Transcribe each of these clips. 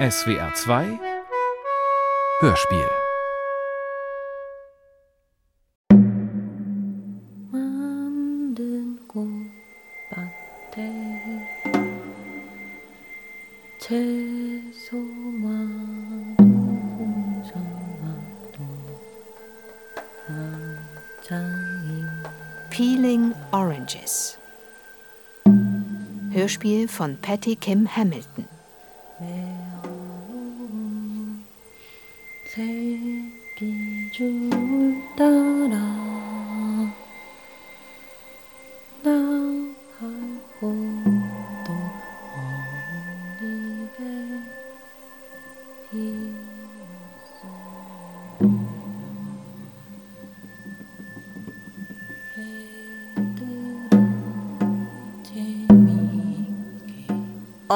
SWR 2 Hörspiel. Peeling Oranges. Hörspiel von Patty Kim Hamilton.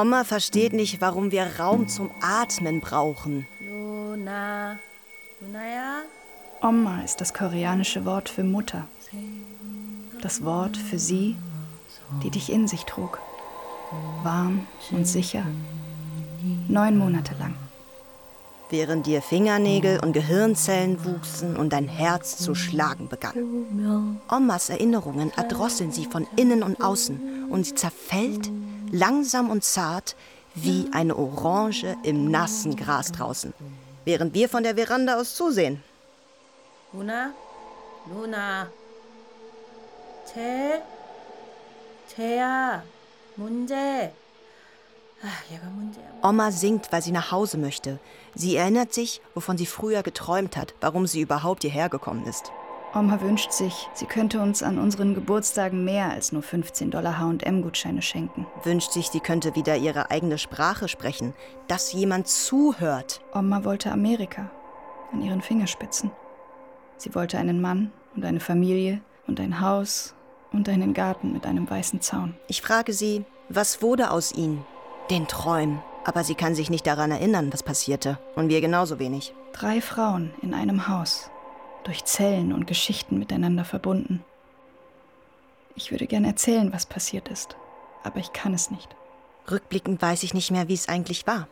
Mama versteht nicht, warum wir Raum zum Atmen brauchen. Luna. Luna ja? Oma ist das koreanische Wort für Mutter. Das Wort für sie, die dich in sich trug. Warm und sicher. Neun Monate lang. Während dir Fingernägel und Gehirnzellen wuchsen und dein Herz zu schlagen begann. Omas Erinnerungen erdrosseln sie von innen und außen und sie zerfällt langsam und zart, wie eine Orange im nassen Gras draußen, während wir von der Veranda aus zusehen. 누나 누나 쟤 쟤야 문제 아 얘가 문제야 Oma singt, weil sie nach Hause möchte. Sie erinnert sich, wovon sie früher geträumt hat, warum sie überhaupt hierher gekommen ist. Oma wünscht sich, sie könnte uns an unseren Geburtstagen mehr als nur 15 Dollar H&M-Gutscheine schenken. Wünscht sich, sie könnte wieder ihre eigene Sprache sprechen, dass jemand zuhört. Oma wollte Amerika an ihren Fingerspitzen. Sie wollte einen Mann und eine Familie und ein Haus und einen Garten mit einem weißen Zaun. Ich frage sie, was wurde aus ihnen? Den Träumen. Aber sie kann sich nicht daran erinnern, was passierte. Und wir genauso wenig. Drei Frauen in einem Haus, durch Zellen und Geschichten miteinander verbunden. Ich würde gern erzählen, was passiert ist, aber ich kann es nicht. Rückblickend weiß ich nicht mehr, wie es eigentlich war.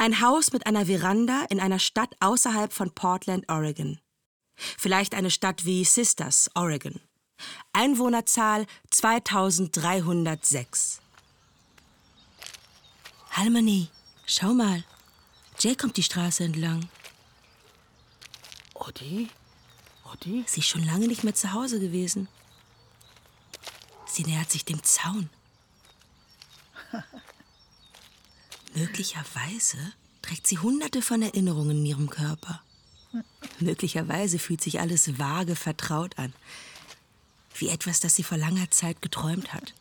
Ein Haus mit einer Veranda in einer Stadt außerhalb von Portland, Oregon. Vielleicht eine Stadt wie Sisters, Oregon. Einwohnerzahl 2306. Halmani, schau mal. Jay kommt die Straße entlang. Odi? Odi? Sie ist schon lange nicht mehr zu Hause gewesen. Sie nähert sich dem Zaun. Möglicherweise trägt sie hunderte von Erinnerungen in ihrem Körper. Möglicherweise fühlt sich alles vage vertraut an. Wie etwas, das sie vor langer Zeit geträumt hat.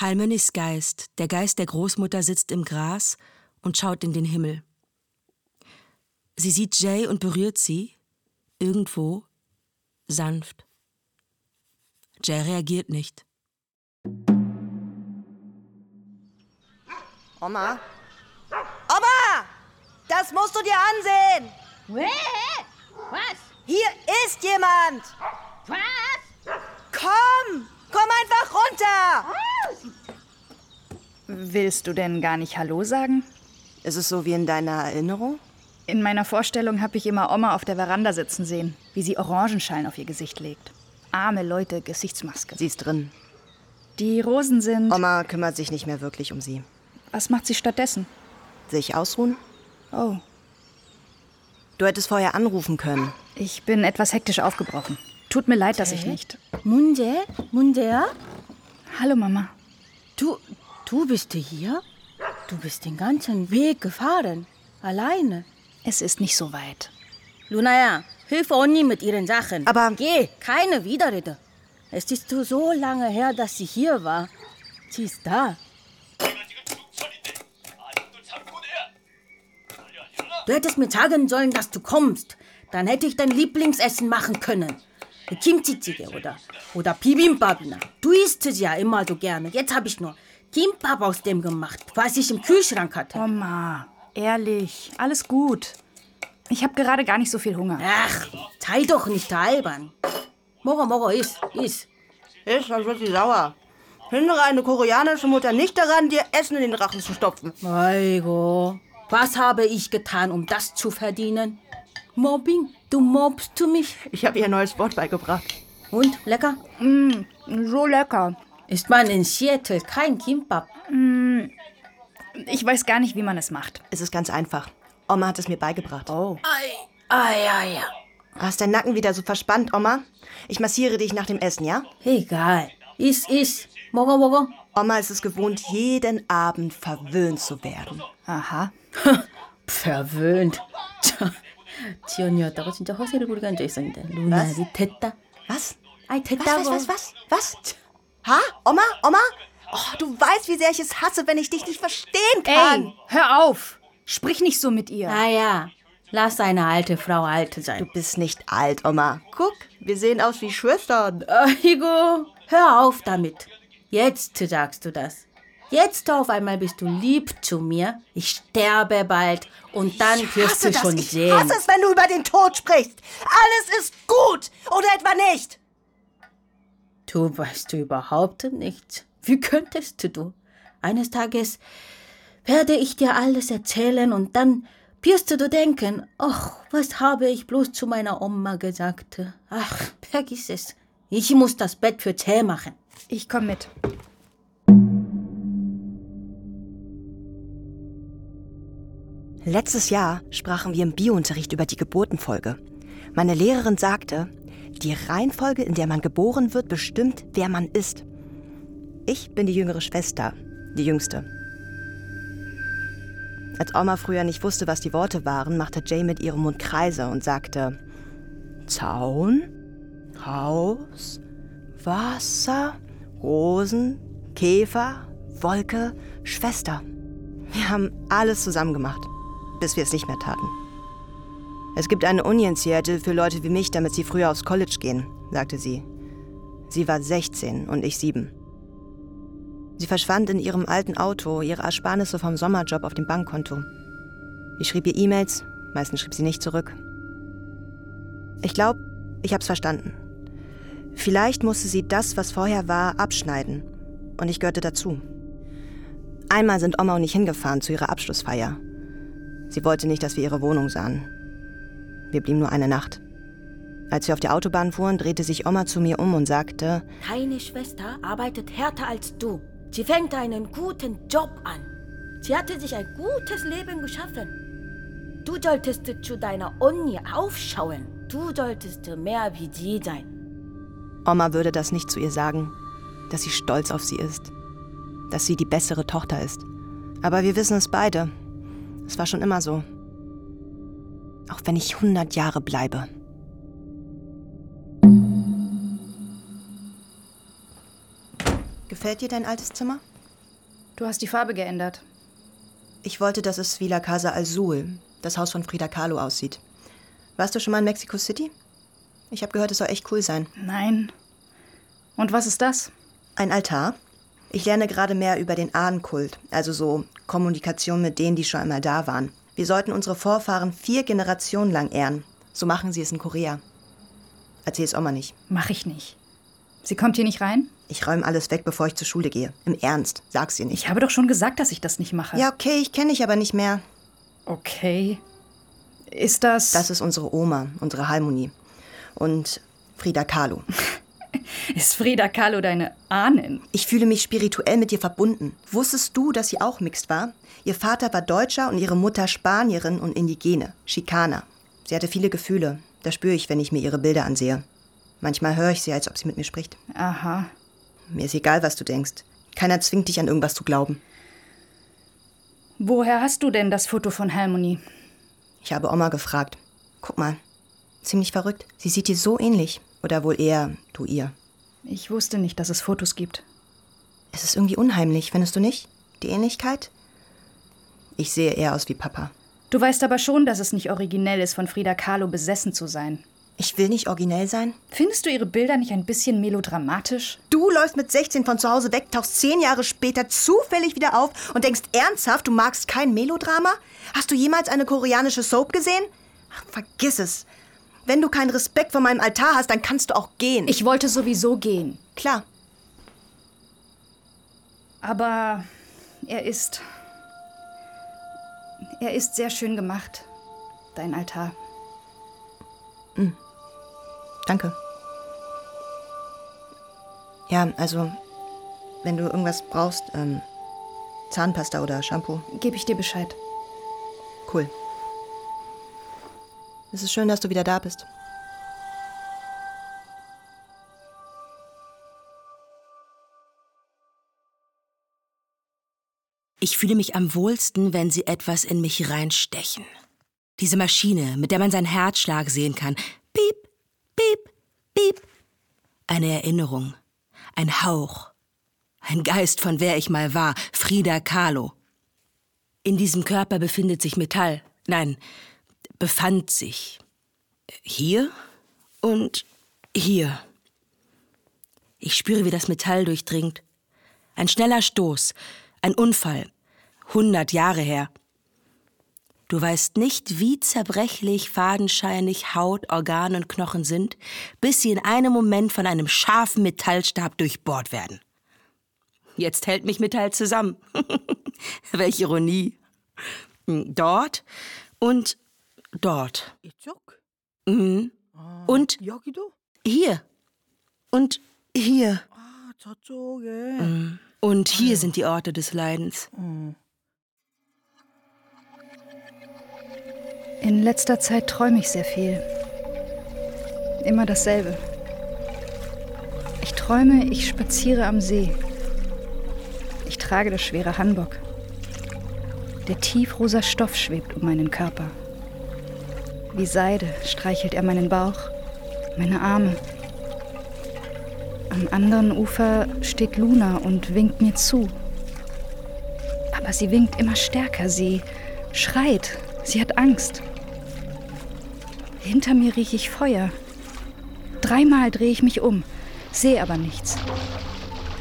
Halmenis Geist, der Geist der Großmutter, sitzt im Gras und schaut in den Himmel. Sie sieht Jay und berührt sie, irgendwo, sanft. Jay reagiert nicht. Oma? Oma! Das musst du dir ansehen! Was? Hier ist jemand! Was? Komm! Komm einfach runter! Willst du denn gar nicht Hallo sagen? Ist es so wie in deiner Erinnerung? In meiner Vorstellung habe ich immer Oma auf der Veranda sitzen sehen, wie sie Orangenschein auf ihr Gesicht legt. Arme Leute, Gesichtsmaske. Sie ist drin. Die Rosen sind. Oma kümmert sich nicht mehr wirklich um sie. Was macht sie stattdessen? Sich ausruhen? Oh. Du hättest vorher anrufen können. Ich bin etwas hektisch aufgebrochen. Tut mir leid, dass ich nicht. Munde? Munde? Hallo, Mama. Du, Du bist hier? Du bist den ganzen Weg gefahren. Alleine. Es ist nicht so weit. Lunaya, hilf Onni mit ihren Sachen. Aber. Geh, keine Widerrede. Es ist so lange her, dass sie hier war. Sie ist da. Du hättest mir sagen sollen, dass du kommst. Dann hätte ich dein Lieblingsessen machen können. Kimchi-Jjigae oder, oder Bibimbap. Du isst es ja immer so gerne. Jetzt habe ich nur Kimbap aus dem gemacht, was ich im Kühlschrank hatte. Oma, ehrlich, alles gut. Ich habe gerade gar nicht so viel Hunger. Ach, sei doch nicht albern. Morgen, morgen, iss, iss. Ist, dann wird sie sauer. Hindere eine koreanische Mutter nicht daran, dir Essen in den Rachen zu stopfen. Aigo, was habe ich getan, um das zu verdienen? Mobbing? Du mobbst du mich? Ich habe ihr ein neues Wort beigebracht. Und, lecker? So lecker. Ist man in Seattle kein Kimbap? Ich weiß gar nicht, wie man es macht. Es ist ganz einfach. Oma hat es mir beigebracht. Oh. Ah, ja, ja. Hast dein Nacken wieder so verspannt, Oma? Ich massiere dich nach dem Essen, ja? Egal. Is, is. Mogo, mogo. Oma ist es gewohnt, jeden Abend verwöhnt zu werden. Aha. verwöhnt. 지연이었다고 진짜 허세를 부리고 앉아 있었는데 루나리 됐다. Was? 아이 Was, 됐다고. was, was, was? Was? Ha? Oma? Oma? Oh, du weißt, wie sehr ich es hasse, wenn ich dich nicht verstehen kann. Ey, hör auf! Sprich nicht so mit ihr. Naja, lass eine alte Frau alt Du sein. bist nicht alt, Oma. Guck, wir sehen aus wie Schwestern. Aigo, hör auf damit. Jetzt sagst du das. Jetzt auf einmal bist du lieb zu mir. Ich sterbe bald und dann Ich wirst du das. schon ich sehen. hasse es, wenn du über den Tod sprichst. Alles ist gut. Oder etwa nicht? Du weißt du überhaupt nichts. Wie könntest du? Eines Tages werde ich dir alles erzählen und dann wirst du denken, ach, was habe ich bloß zu meiner Oma gesagt? Ach, vergiss es. Ich muss das Bett für Tee machen. Ich komm mit. Letztes Jahr sprachen wir im Biounterricht über die Geburtenfolge. Meine Lehrerin sagte, die Reihenfolge, in der man geboren wird, bestimmt, wer man ist. Ich bin die jüngere Schwester, die jüngste. Als Oma früher nicht wusste, was die Worte waren, machte Jay mit ihrem Mund Kreise und sagte Zaun, Haus, Wasser, Rosen, Käfer, Wolke, Schwester. Wir haben alles zusammen gemacht, bis wir es nicht mehr taten. Es gibt eine Uni in Seattle für Leute wie mich, damit sie früher aufs College gehen, sagte sie. Sie war 16 und ich sieben. Sie verschwand in ihrem alten Auto, ihre Ersparnisse vom Sommerjob auf dem Bankkonto. Ich schrieb ihr E-Mails, meistens schrieb sie nicht zurück. Ich glaube, ich hab's verstanden. Vielleicht musste sie das, was vorher war, abschneiden. Und ich gehörte dazu. Einmal sind Oma und ich hingefahren zu ihrer Abschlussfeier. Sie wollte nicht, dass wir ihre Wohnung sahen. Wir blieben nur eine Nacht. Als wir auf der Autobahn fuhren, drehte sich Oma zu mir um und sagte, Deine Schwester arbeitet härter als du. Sie fängt einen guten Job an. Sie hatte sich ein gutes Leben geschaffen. Du solltest zu deiner Uni aufschauen. Du solltest mehr wie sie sein. Oma würde das nicht zu ihr sagen, dass sie stolz auf sie ist, dass sie die bessere Tochter ist. Aber wir wissen es beide. Es war schon immer so. Auch wenn ich 100 Jahre bleibe. Gefällt dir dein altes Zimmer? Du hast die Farbe geändert. Ich wollte, dass es wie La Casa Azul, das Haus von Frida Kahlo, aussieht. Warst du schon mal in Mexico City? Ich habe gehört, es soll echt cool sein. Nein. Und was ist das? Ein Altar? Ich lerne gerade mehr über den Ahnenkult, also so Kommunikation mit denen, die schon einmal da waren. Wir sollten unsere Vorfahren vier Generationen lang ehren. So machen sie es in Korea. Erzähl es Oma nicht. Mach ich nicht. Sie kommt hier nicht rein? Ich räume alles weg, bevor ich zur Schule gehe. Im Ernst, sag's ihr nicht. Ich habe doch schon gesagt, dass ich das nicht mache. Ja, okay, ich kenne dich aber nicht mehr. Okay. Ist das. Das ist unsere Oma, unsere Harmonie. Und Frida Kahlo. Ist Frida Kahlo deine Ahnen? Ich fühle mich spirituell mit ihr verbunden. Wusstest du, dass sie auch mixed war? Ihr Vater war Deutscher und ihre Mutter Spanierin und Indigene, Chicana. Sie hatte viele Gefühle. Das spüre ich, wenn ich mir ihre Bilder ansehe. Manchmal höre ich sie, als ob sie mit mir spricht. Aha. Mir ist egal, was du denkst. Keiner zwingt dich an irgendwas zu glauben. Woher hast du denn das Foto von Harmony? Ich habe Oma gefragt. Guck mal. Ziemlich verrückt. Sie sieht dir so ähnlich. Oder wohl eher du ihr. Ich wusste nicht, dass es Fotos gibt. Es ist irgendwie unheimlich, findest du nicht? Die Ähnlichkeit? Ich sehe eher aus wie Papa. Du weißt aber schon, dass es nicht originell ist, von Frida Kahlo besessen zu sein. Ich will nicht originell sein. Findest du ihre Bilder nicht ein bisschen melodramatisch? Du läufst mit 16 von zu Hause weg, tauchst zehn Jahre später zufällig wieder auf und denkst ernsthaft, du magst kein Melodrama? Hast du jemals eine koreanische Soap gesehen? Ach, vergiss es. Wenn du keinen Respekt vor meinem Altar hast, dann kannst du auch gehen. Ich wollte sowieso gehen. Klar, Aber er ist. Er ist sehr schön gemacht, dein Altar. Danke. Ja, also, wenn du irgendwas brauchst, ähm, Zahnpasta oder Shampoo, Gebe ich dir Bescheid. cool. Es ist schön, dass du wieder da bist. Ich fühle mich am wohlsten, wenn sie etwas in mich reinstechen. Diese Maschine, mit der man seinen Herzschlag sehen kann. Piep, piep, piep. Eine Erinnerung, ein Hauch, ein Geist von wer ich mal war, Frida Kahlo. In diesem Körper befindet sich Metall. Nein, befand sich. Hier und hier. Ich spüre, wie das Metall durchdringt. Ein schneller Stoß, ein Unfall. Hundert Jahre her. Du weißt nicht, wie zerbrechlich, fadenscheinig Haut, Organ und Knochen sind, bis sie in einem Moment von einem scharfen Metallstab durchbohrt werden. Jetzt hält mich Metall zusammen. Welche Ironie. Dort und Dort. Mhm. mhm. Und hier. Und hier. Mhm. Und hier sind die Orte des Leidens. In letzter Zeit träume ich sehr viel. Immer dasselbe. Ich träume, ich spaziere am See. Ich trage das schwere Hanbok. Der tiefrosa Stoff schwebt um meinen Körper. Wie Seide streichelt er meinen Bauch, meine Arme. Am anderen Ufer steht Luna und winkt mir zu. Aber sie winkt immer stärker, sie schreit, sie hat Angst. Hinter mir rieche ich Feuer. Dreimal drehe ich mich um, sehe aber nichts.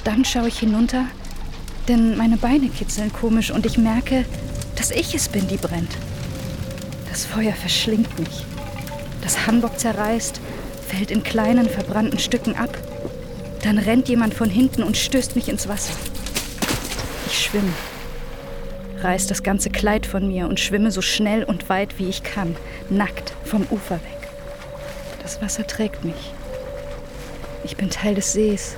Dann schaue ich hinunter, denn meine Beine kitzeln komisch und ich merke, dass ich es bin, die brennt. Das Feuer verschlingt mich. Das Hamburg zerreißt, fällt in kleinen verbrannten Stücken ab. Dann rennt jemand von hinten und stößt mich ins Wasser. Ich schwimme, reiß das ganze Kleid von mir und schwimme so schnell und weit wie ich kann, nackt vom Ufer weg. Das Wasser trägt mich. Ich bin Teil des Sees.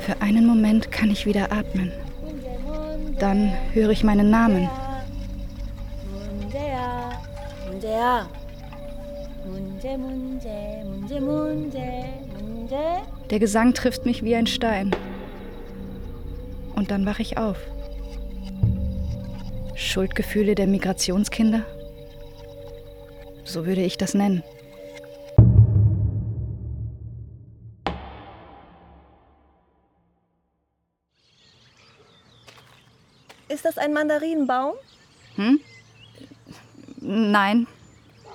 Für einen Moment kann ich wieder atmen. Dann höre ich meinen Namen. 문제야. 문제, 문제, 문제, 문제, 문제. Der Gesang trifft mich wie ein Stein. Und dann wache ich auf. Schuldgefühle der Migrationskinder? So würde ich das nennen. Ist das ein Mandarinenbaum? Nein.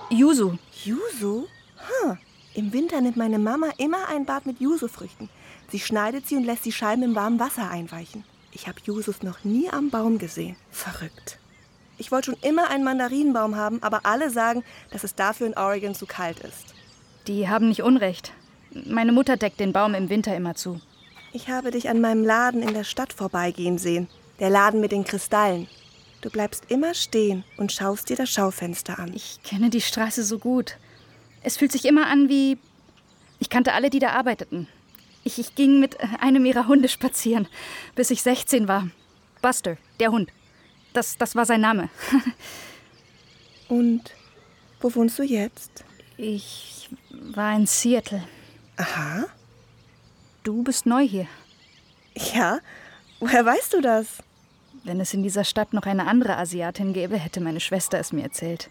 Yuzu. Yuzu? Hm. Im Winter nimmt meine Mama immer ein Bad mit Yuzu-Früchten. Sie schneidet sie und lässt die Scheiben im warmen Wasser einweichen. Ich habe Yuzus noch nie am Baum gesehen. Verrückt. Ich wollte schon immer einen Mandarinenbaum haben, aber alle sagen, dass es dafür in Oregon zu kalt ist. Die haben nicht Unrecht. Meine Mutter deckt den Baum im Winter immer zu. Ich habe dich an meinem Laden in der Stadt vorbeigehen sehen. Der Laden mit den Kristallen. Du bleibst immer stehen und schaust dir das Schaufenster an. Ich kenne die Straße so gut. Es fühlt sich immer an wie. Ich kannte alle, die da arbeiteten. Ich, ich ging mit einem ihrer Hunde spazieren, bis ich 16 war. Buster, der Hund. Das, das war sein Name. Und wo wohnst du jetzt? Ich war in Seattle. Aha. Du bist neu hier. Ja? Woher weißt du das? Wenn es in dieser Stadt noch eine andere Asiatin gäbe, hätte meine Schwester es mir erzählt.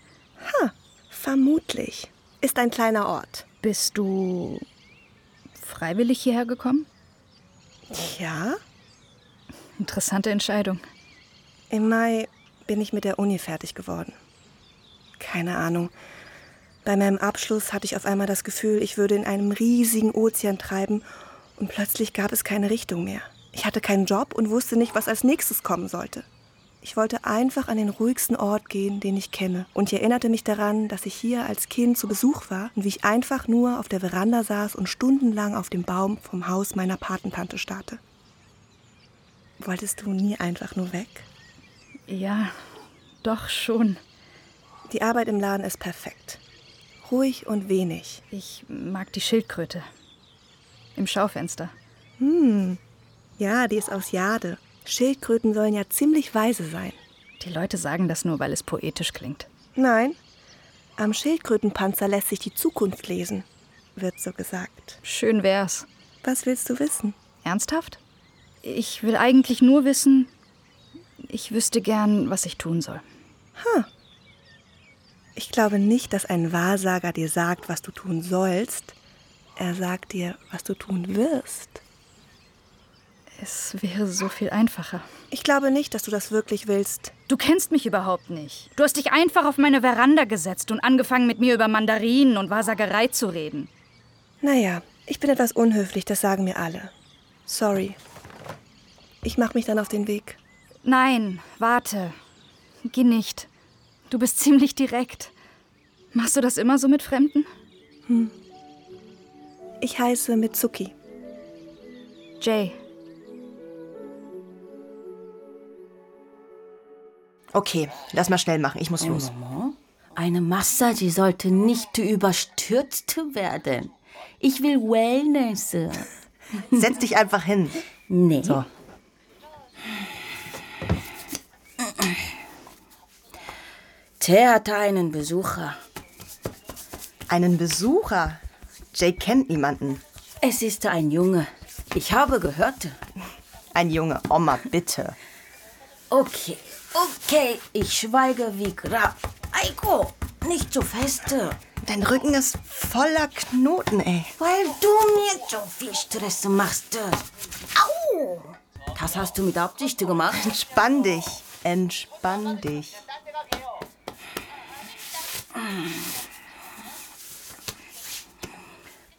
Vermutlich. Ist ein kleiner Ort. Bist du freiwillig hierher gekommen? Ja? Interessante Entscheidung. Im Mai bin ich mit der Uni fertig geworden. Keine Ahnung. Bei meinem Abschluss hatte ich auf einmal das Gefühl, ich würde in einem riesigen Ozean treiben und plötzlich gab es keine Richtung mehr. Ich hatte keinen Job und wusste nicht, was als nächstes kommen sollte. Ich wollte einfach an den ruhigsten Ort gehen, den ich kenne. Und ich erinnerte mich daran, dass ich hier als Kind zu Besuch war und wie ich einfach nur auf der Veranda saß und stundenlang auf dem Baum vom Haus meiner Patentante starrte. Wolltest du nie einfach nur weg? Ja, doch schon. Die Arbeit im Laden ist perfekt. Ruhig und wenig. Ich mag die Schildkröte. Im Schaufenster. Hm. Ja, die ist aus Jade. Schildkröten sollen ja ziemlich weise sein. Die Leute sagen das nur, weil es poetisch klingt. Nein. Am Schildkrötenpanzer lässt sich die Zukunft lesen, wird so gesagt. Schön wär's. Was willst du wissen? Ernsthaft? Ich will eigentlich nur wissen, ich wüsste gern, was ich tun soll. Huh. Ich glaube nicht, dass ein Wahrsager dir sagt, was du tun sollst. Er sagt dir, was du tun wirst. Es wäre so viel einfacher. Ich glaube nicht, dass du das wirklich willst. Du kennst mich überhaupt nicht. Du hast dich einfach auf meine Veranda gesetzt und angefangen, mit mir über Mandarinen und Wahrsagerei zu reden. Naja, ich bin etwas unhöflich, das sagen mir alle. Sorry. Ich mach mich dann auf den Weg. Nein, warte. Geh nicht. Du bist ziemlich direkt. Machst du das immer so mit Fremden? Hm. Ich heiße Mitsuki. Jay. Okay, lass mal schnell machen. Ich muss los. Eine Massage sollte nicht überstürzt werden. Ich will Wellness. Setz dich einfach hin. Nee. So. Thea hatte einen Besucher. Einen Besucher? Jay kennt niemanden. Es ist ein Junge. Ich habe gehört. Ein Junge. Oma, bitte. Okay, okay, ich schweige wie Grab. Eiko, nicht so feste. Dein Rücken ist voller Knoten, ey. Weil du mir so viel Stress machst. Au! Das hast du mit Absicht gemacht? Entspann dich. Entspann dich.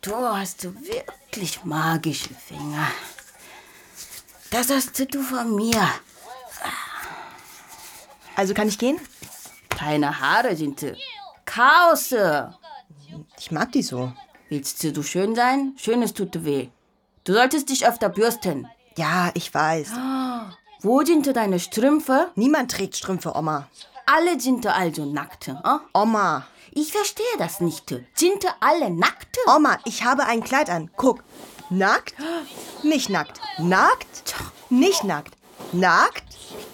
Du hast wirklich magische Finger. Das hast du von mir. Also kann ich gehen? Deine Haare sind Chaos. Ich mag die so. Willst du schön sein? Schönes tut weh. Du solltest dich öfter bürsten. Ja, ich weiß. Wo sind deine Strümpfe? Niemand trägt Strümpfe, Oma. Alle sind also nackt. Äh? Oma. Ich verstehe das nicht. Sind alle nackt? Oma, ich habe ein Kleid an. Guck. Nackt? Nicht nackt. Nackt? Nicht nackt. Nackt?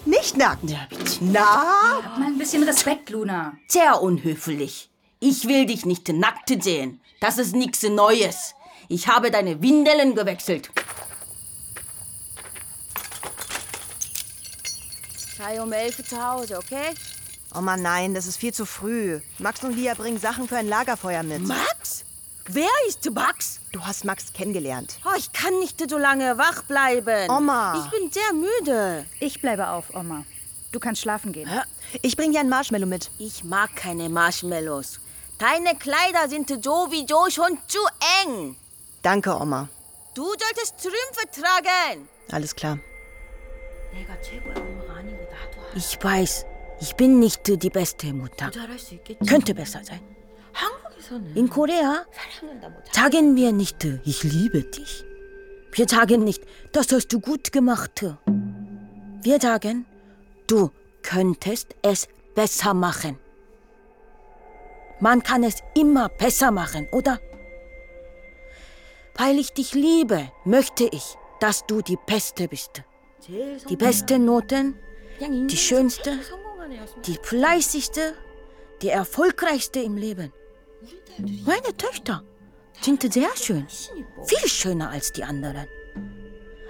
Nicht nackt. Ja, bitte. Nackt? Hab mal ein bisschen Respekt, Luna. Sehr unhöflich. Ich will dich nicht nackt sehen. Das ist nichts Neues. Ich habe deine Windeln gewechselt. Sei um elf zu Hause, okay? Oma, nein, das ist viel zu früh. Max und Lia bringen Sachen für ein Lagerfeuer mit. Max? Wer ist Max? Du hast Max kennengelernt. Oh, ich kann nicht so lange wach bleiben. Oma. Ich bin sehr müde. Ich bleibe auf, Oma. Du kannst schlafen gehen. Ich bring dir ein Marshmallow mit. Ich mag keine Marshmallows. Deine Kleider sind sowieso schon zu eng. Danke, Oma. Du solltest Strümpfe tragen. Alles klar. Ich weiß, ich bin nicht die beste Mutter. Könnte besser sein. In Korea sagen wir nicht, ich liebe dich. Wir sagen nicht, das hast du gut gemacht. Wir sagen, du könntest es besser machen. Man kann es immer besser machen, oder? Weil ich dich liebe, möchte ich, dass du die Beste bist. Die beste Noten, die schönste, die fleißigste, die erfolgreichste im Leben. Meine Töchter sind sehr schön, viel schöner als die anderen.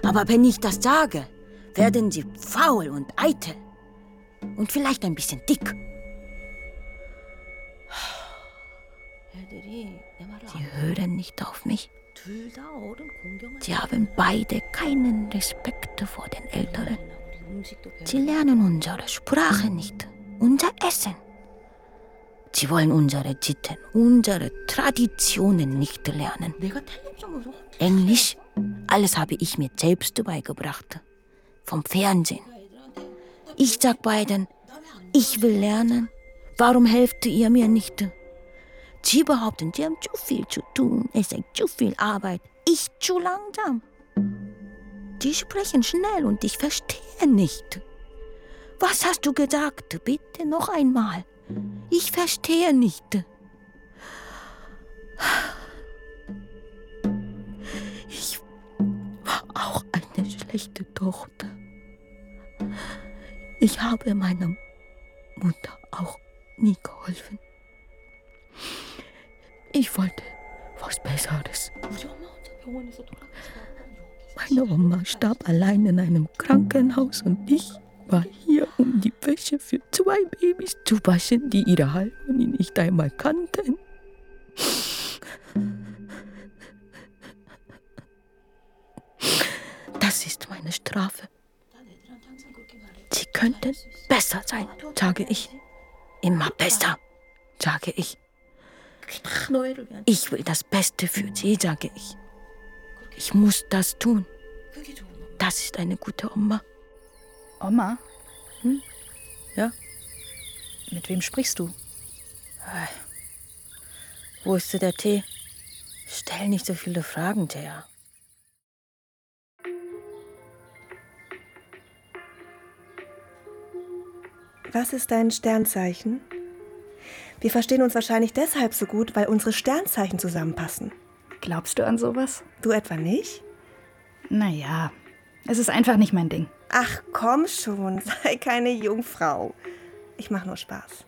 Aber wenn ich das sage, werden sie faul und eitel und vielleicht ein bisschen dick. Sie hören nicht auf mich. Sie haben beide keinen Respekt vor den Älteren. Sie lernen unsere Sprache nicht, unser Essen. Sie wollen unsere Sitten, unsere Traditionen nicht lernen. Englisch, alles habe ich mir selbst beigebracht. Vom Fernsehen. Ich sag beiden, ich will lernen. Warum helft ihr mir nicht? Sie behaupten, sie haben zu viel zu tun. Es ist zu viel Arbeit. Ich zu langsam. Die sprechen schnell und ich verstehe nicht. Was hast du gesagt? Bitte noch einmal. Ich verstehe nicht. Ich war auch eine schlechte Tochter. Ich habe meiner Mutter auch nie geholfen. Ich wollte was Besseres. Meine Oma starb allein in einem Krankenhaus und ich war hier, um die Wäsche für zwei Babys zu waschen, die ihre Haltung nicht einmal kannten. Das ist meine Strafe. Sie könnten besser sein, sage ich. Immer besser, sage ich. Ich will das Beste für sie, sage ich. Ich muss das tun. Das ist eine gute Oma. Oma? Hm? Ja? Mit wem sprichst du? Wo ist der Tee? Stell nicht so viele Fragen, Thea. Was ist dein Sternzeichen? Wir verstehen uns wahrscheinlich deshalb so gut, weil unsere Sternzeichen zusammenpassen. Glaubst du an sowas? Du etwa nicht? Naja, es ist einfach nicht mein Ding. Ach komm schon, sei keine Jungfrau. Ich mach nur Spaß.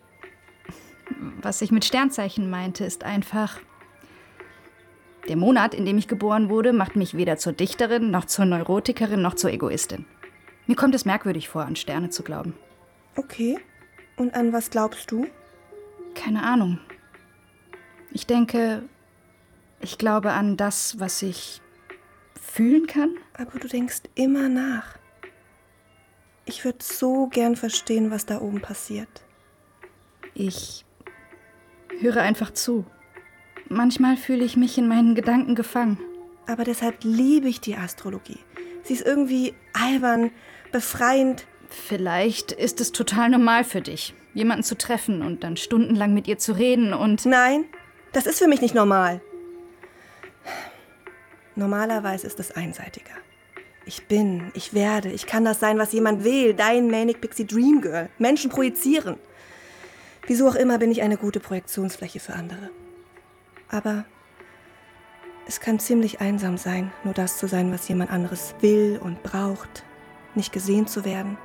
Was ich mit Sternzeichen meinte, ist einfach. Der Monat, in dem ich geboren wurde, macht mich weder zur Dichterin, noch zur Neurotikerin, noch zur Egoistin. Mir kommt es merkwürdig vor, an Sterne zu glauben. Okay. Und an was glaubst du? Keine Ahnung. Ich denke, ich glaube an das, was ich fühlen kann. Aber du denkst immer nach. Ich würde so gern verstehen, was da oben passiert. Ich höre einfach zu. Manchmal fühle ich mich in meinen Gedanken gefangen. Aber deshalb liebe ich die Astrologie. Sie ist irgendwie albern, befreiend. Vielleicht ist es total normal für dich, jemanden zu treffen und dann stundenlang mit ihr zu reden und. Nein, das ist für mich nicht normal. Normalerweise ist es einseitiger. Ich bin, ich werde, ich kann das sein, was jemand will. Dein Manic Pixie Dream Girl. Menschen projizieren. Wieso auch immer bin ich eine gute Projektionsfläche für andere. Aber es kann ziemlich einsam sein, nur das zu sein, was jemand anderes will und braucht, nicht gesehen zu werden.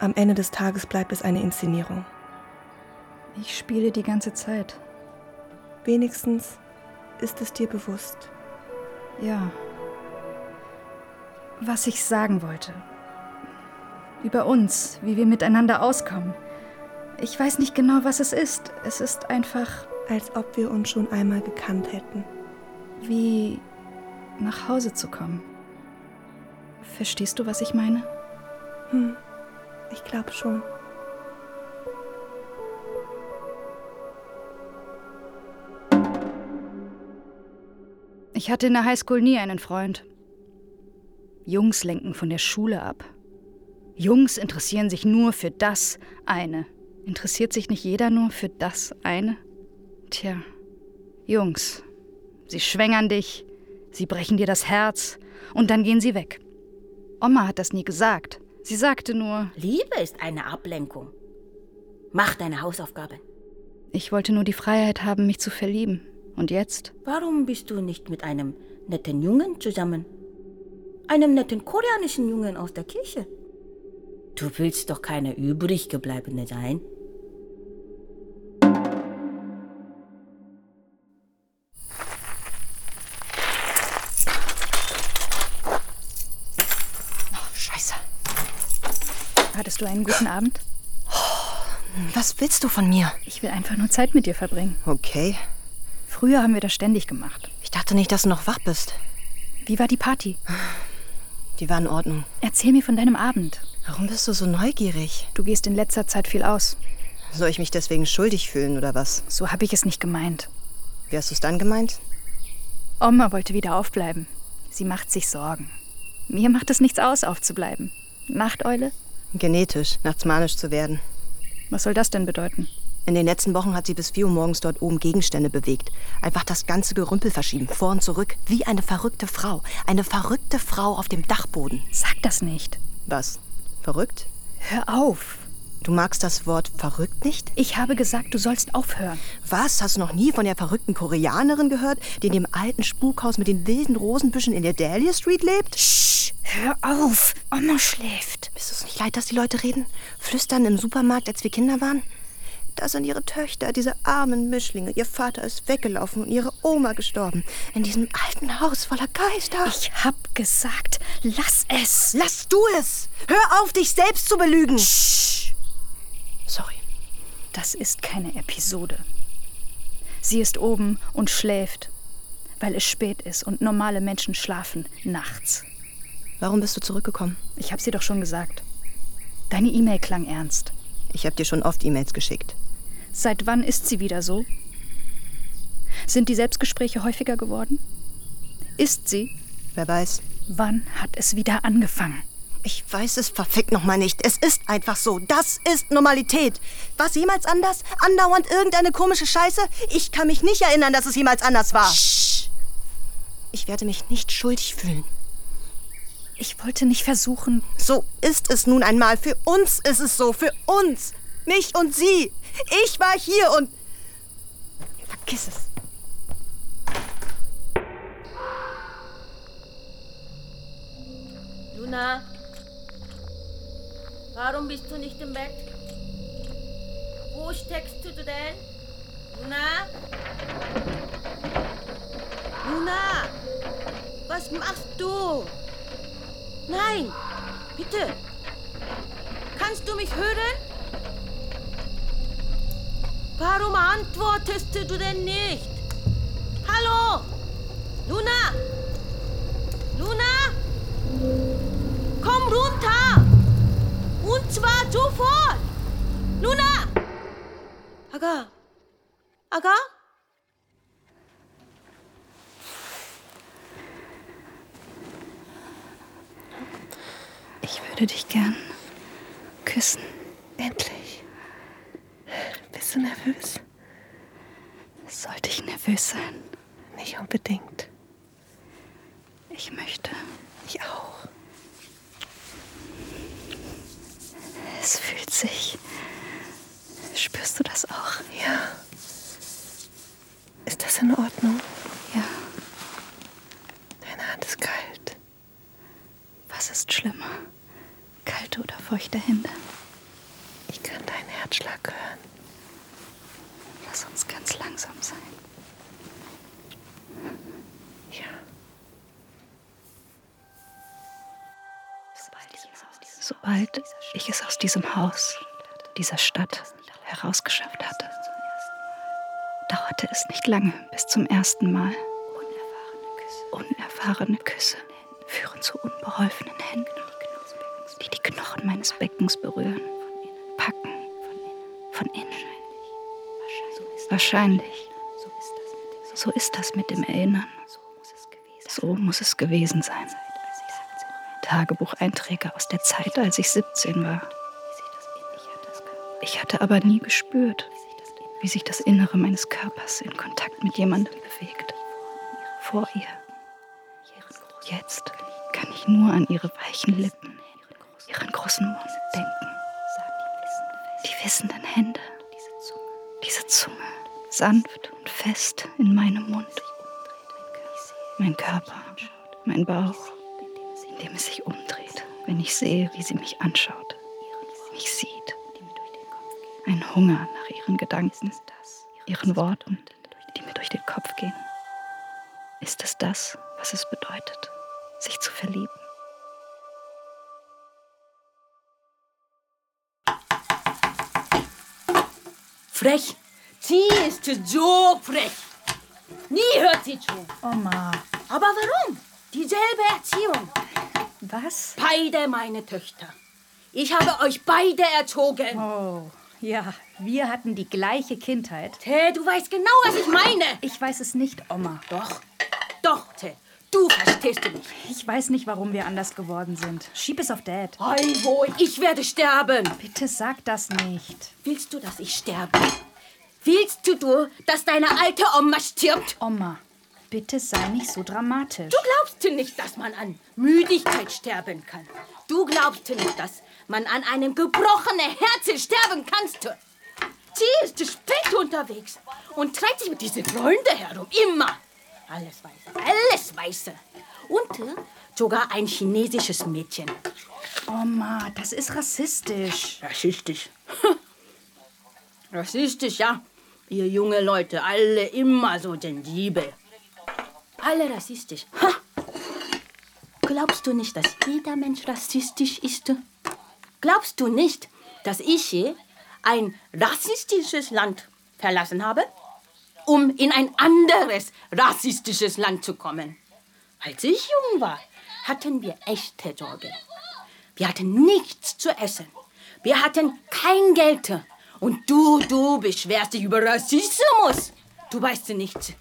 Am Ende des Tages bleibt es eine Inszenierung. Ich spiele die ganze Zeit. Wenigstens ist es dir bewusst. Ja. Was ich sagen wollte. Über uns, wie wir miteinander auskommen. Ich weiß nicht genau, was es ist. Es ist einfach. Als ob wir uns schon einmal gekannt hätten. Wie nach Hause zu kommen. Verstehst du, was ich meine? Hm, ich glaube schon. Ich hatte in der Highschool nie einen Freund. Jungs lenken von der Schule ab. Jungs interessieren sich nur für das eine. Interessiert sich nicht jeder nur für das eine? Tja, Jungs, sie schwängern dich, sie brechen dir das Herz und dann gehen sie weg. Oma hat das nie gesagt. Sie sagte nur, Liebe ist eine Ablenkung. Mach deine Hausaufgaben. ich wollte nur die Freiheit haben, mich zu verlieben. Und jetzt? Warum bist du nicht mit einem netten Jungen zusammen? Einem netten koreanischen Jungen aus der Kirche? Du willst doch keine übrig gebliebene sein. Scheiße. Hattest du einen guten Abend? Was willst du von mir? Ich will einfach nur Zeit mit dir verbringen. Okay. Früher haben wir das ständig gemacht. Ich dachte nicht, dass du noch wach bist. Wie war die Party? Die war in Ordnung. Erzähl mir von deinem Abend. Warum bist du so neugierig? Du gehst in letzter Zeit viel aus. Soll ich mich deswegen schuldig fühlen oder was? So habe ich es nicht gemeint. Wie hast du es dann gemeint? Oma wollte wieder aufbleiben. Sie macht sich Sorgen. Mir macht es nichts aus, aufzubleiben. Nachteule? Genetisch, nachts manisch zu werden. Was soll das denn bedeuten? In den letzten Wochen hat sie bis 4 Uhr morgens dort oben Gegenstände bewegt. Einfach das ganze Gerümpel verschieben, vor und zurück. Wie eine verrückte Frau. Eine verrückte Frau auf dem Dachboden. Sag das nicht. Was? Verrückt? Hör auf. Du magst das Wort verrückt nicht? Ich habe gesagt, du sollst aufhören. Was? Hast du noch nie von der verrückten Koreanerin gehört, die in dem alten Spukhaus mit den wilden Rosenbüschen in der Dahlia Street lebt? Shh, hör auf. Oma schläft. Bist du es nicht leid, dass die Leute reden? Flüstern im Supermarkt, als wir Kinder waren? Das sind ihre Töchter, diese armen Mischlinge. Ihr Vater ist weggelaufen und ihre Oma gestorben. In diesem alten Haus voller Geister. Ich hab gesagt, lass es. Lass du es! Hör auf, dich selbst zu belügen! Shh. Sorry. Das ist keine Episode. Sie ist oben und schläft, weil es spät ist und normale Menschen schlafen nachts. Warum bist du zurückgekommen? Ich hab's dir doch schon gesagt. Deine E-Mail klang ernst. Ich habe dir schon oft E-Mails geschickt. Seit wann ist sie wieder so? Sind die Selbstgespräche häufiger geworden? Ist sie? Wer weiß. Wann hat es wieder angefangen? Ich weiß es verfickt nochmal nicht. Es ist einfach so. Das ist Normalität. War es jemals anders? Andauernd irgendeine komische Scheiße? Ich kann mich nicht erinnern, dass es jemals anders war. Shh. Ich werde mich nicht schuldig fühlen. Ich wollte nicht versuchen. So ist es nun einmal. Für uns ist es so. Für uns. Mich und sie. Ich war hier und. Vergiss es. Luna, warum bist du nicht im Bett? Wo steckst du denn? Luna? Luna, was machst du? Nein, bitte. Kannst du mich hören? Warum antwortest du denn nicht? Hallo? Luna? Luna? Komm runter! Und zwar sofort! Luna! Aga? Aga? Ich würde dich gern küssen. Endlich. Bist du nervös? Sollte ich nervös sein? Nicht unbedingt. Ich möchte. Ich auch. Es fühlt sich. Spürst du das auch? Ja. Ist das in Ordnung? Ja. Deine Hand ist kalt. Was ist schlimmer? Kalte oder feuchte Hände? Herzschlag hören. Lass uns ganz langsam sein. Ja. Sobald ich es aus diesem Haus, dieser Stadt herausgeschafft hatte, dauerte es nicht lange bis zum ersten Mal. Unerfahrene Küsse führen zu unbeholfenen Händen, die die Knochen meines Beckens berühren, von innen. Wahrscheinlich. So ist das mit dem Erinnern. So muss es gewesen sein. Tagebucheinträge aus der Zeit, als ich 17 war. Ich hatte aber nie gespürt, wie sich das Innere meines Körpers in Kontakt mit jemandem bewegt. Vor ihr. Jetzt kann ich nur an ihre weichen Lippen, ihren großen Mund wissenden Hände, diese Zunge, sanft und fest in meinem Mund. Mein Körper, mein Bauch, in dem es sich umdreht, wenn ich sehe, wie sie mich anschaut, mich sieht. Ein Hunger nach ihren Gedanken, ihren Worten, die mir durch den Kopf gehen. Ist es das, was es bedeutet, sich zu verlieben? Frech. Sie ist so frech. Nie hört sie zu. Oma. Aber warum? Dieselbe Erziehung. Was? Beide meine Töchter. Ich habe euch beide erzogen. Oh, ja, wir hatten die gleiche Kindheit. Tee, du weißt genau, was ich meine. Ich weiß es nicht, Oma. Doch, doch, Tee. Du verstehst du nicht. Ich weiß nicht, warum wir anders geworden sind. Schieb es auf Dad. Heimwohl, ich werde sterben. Bitte sag das nicht. Willst du, dass ich sterbe? Willst du, du, dass deine alte Oma stirbt? Oma, bitte sei nicht so dramatisch. Du glaubst nicht, dass man an Müdigkeit sterben kann. Du glaubst nicht, dass man an einem gebrochenen Herzen sterben kannst. Sie ist spät unterwegs und treibt sich mit diesen Freunden herum. Immer. Alles Weiße. Alles Weiße. Und äh, sogar ein chinesisches Mädchen. Oma, das ist rassistisch. Rassistisch. Rassistisch, ja. Ihr junge Leute, alle immer so sensibel. Alle rassistisch. Ha! Glaubst du nicht, dass jeder Mensch rassistisch ist? Glaubst du nicht, dass ich hier ein rassistisches Land verlassen habe, um in ein anderes rassistisches Land zu kommen? Als ich jung war, hatten wir echte Sorgen. Wir hatten nichts zu essen. Wir hatten kein Geld. Und du, du beschwerst dich über Rassismus. Du weißt nichts.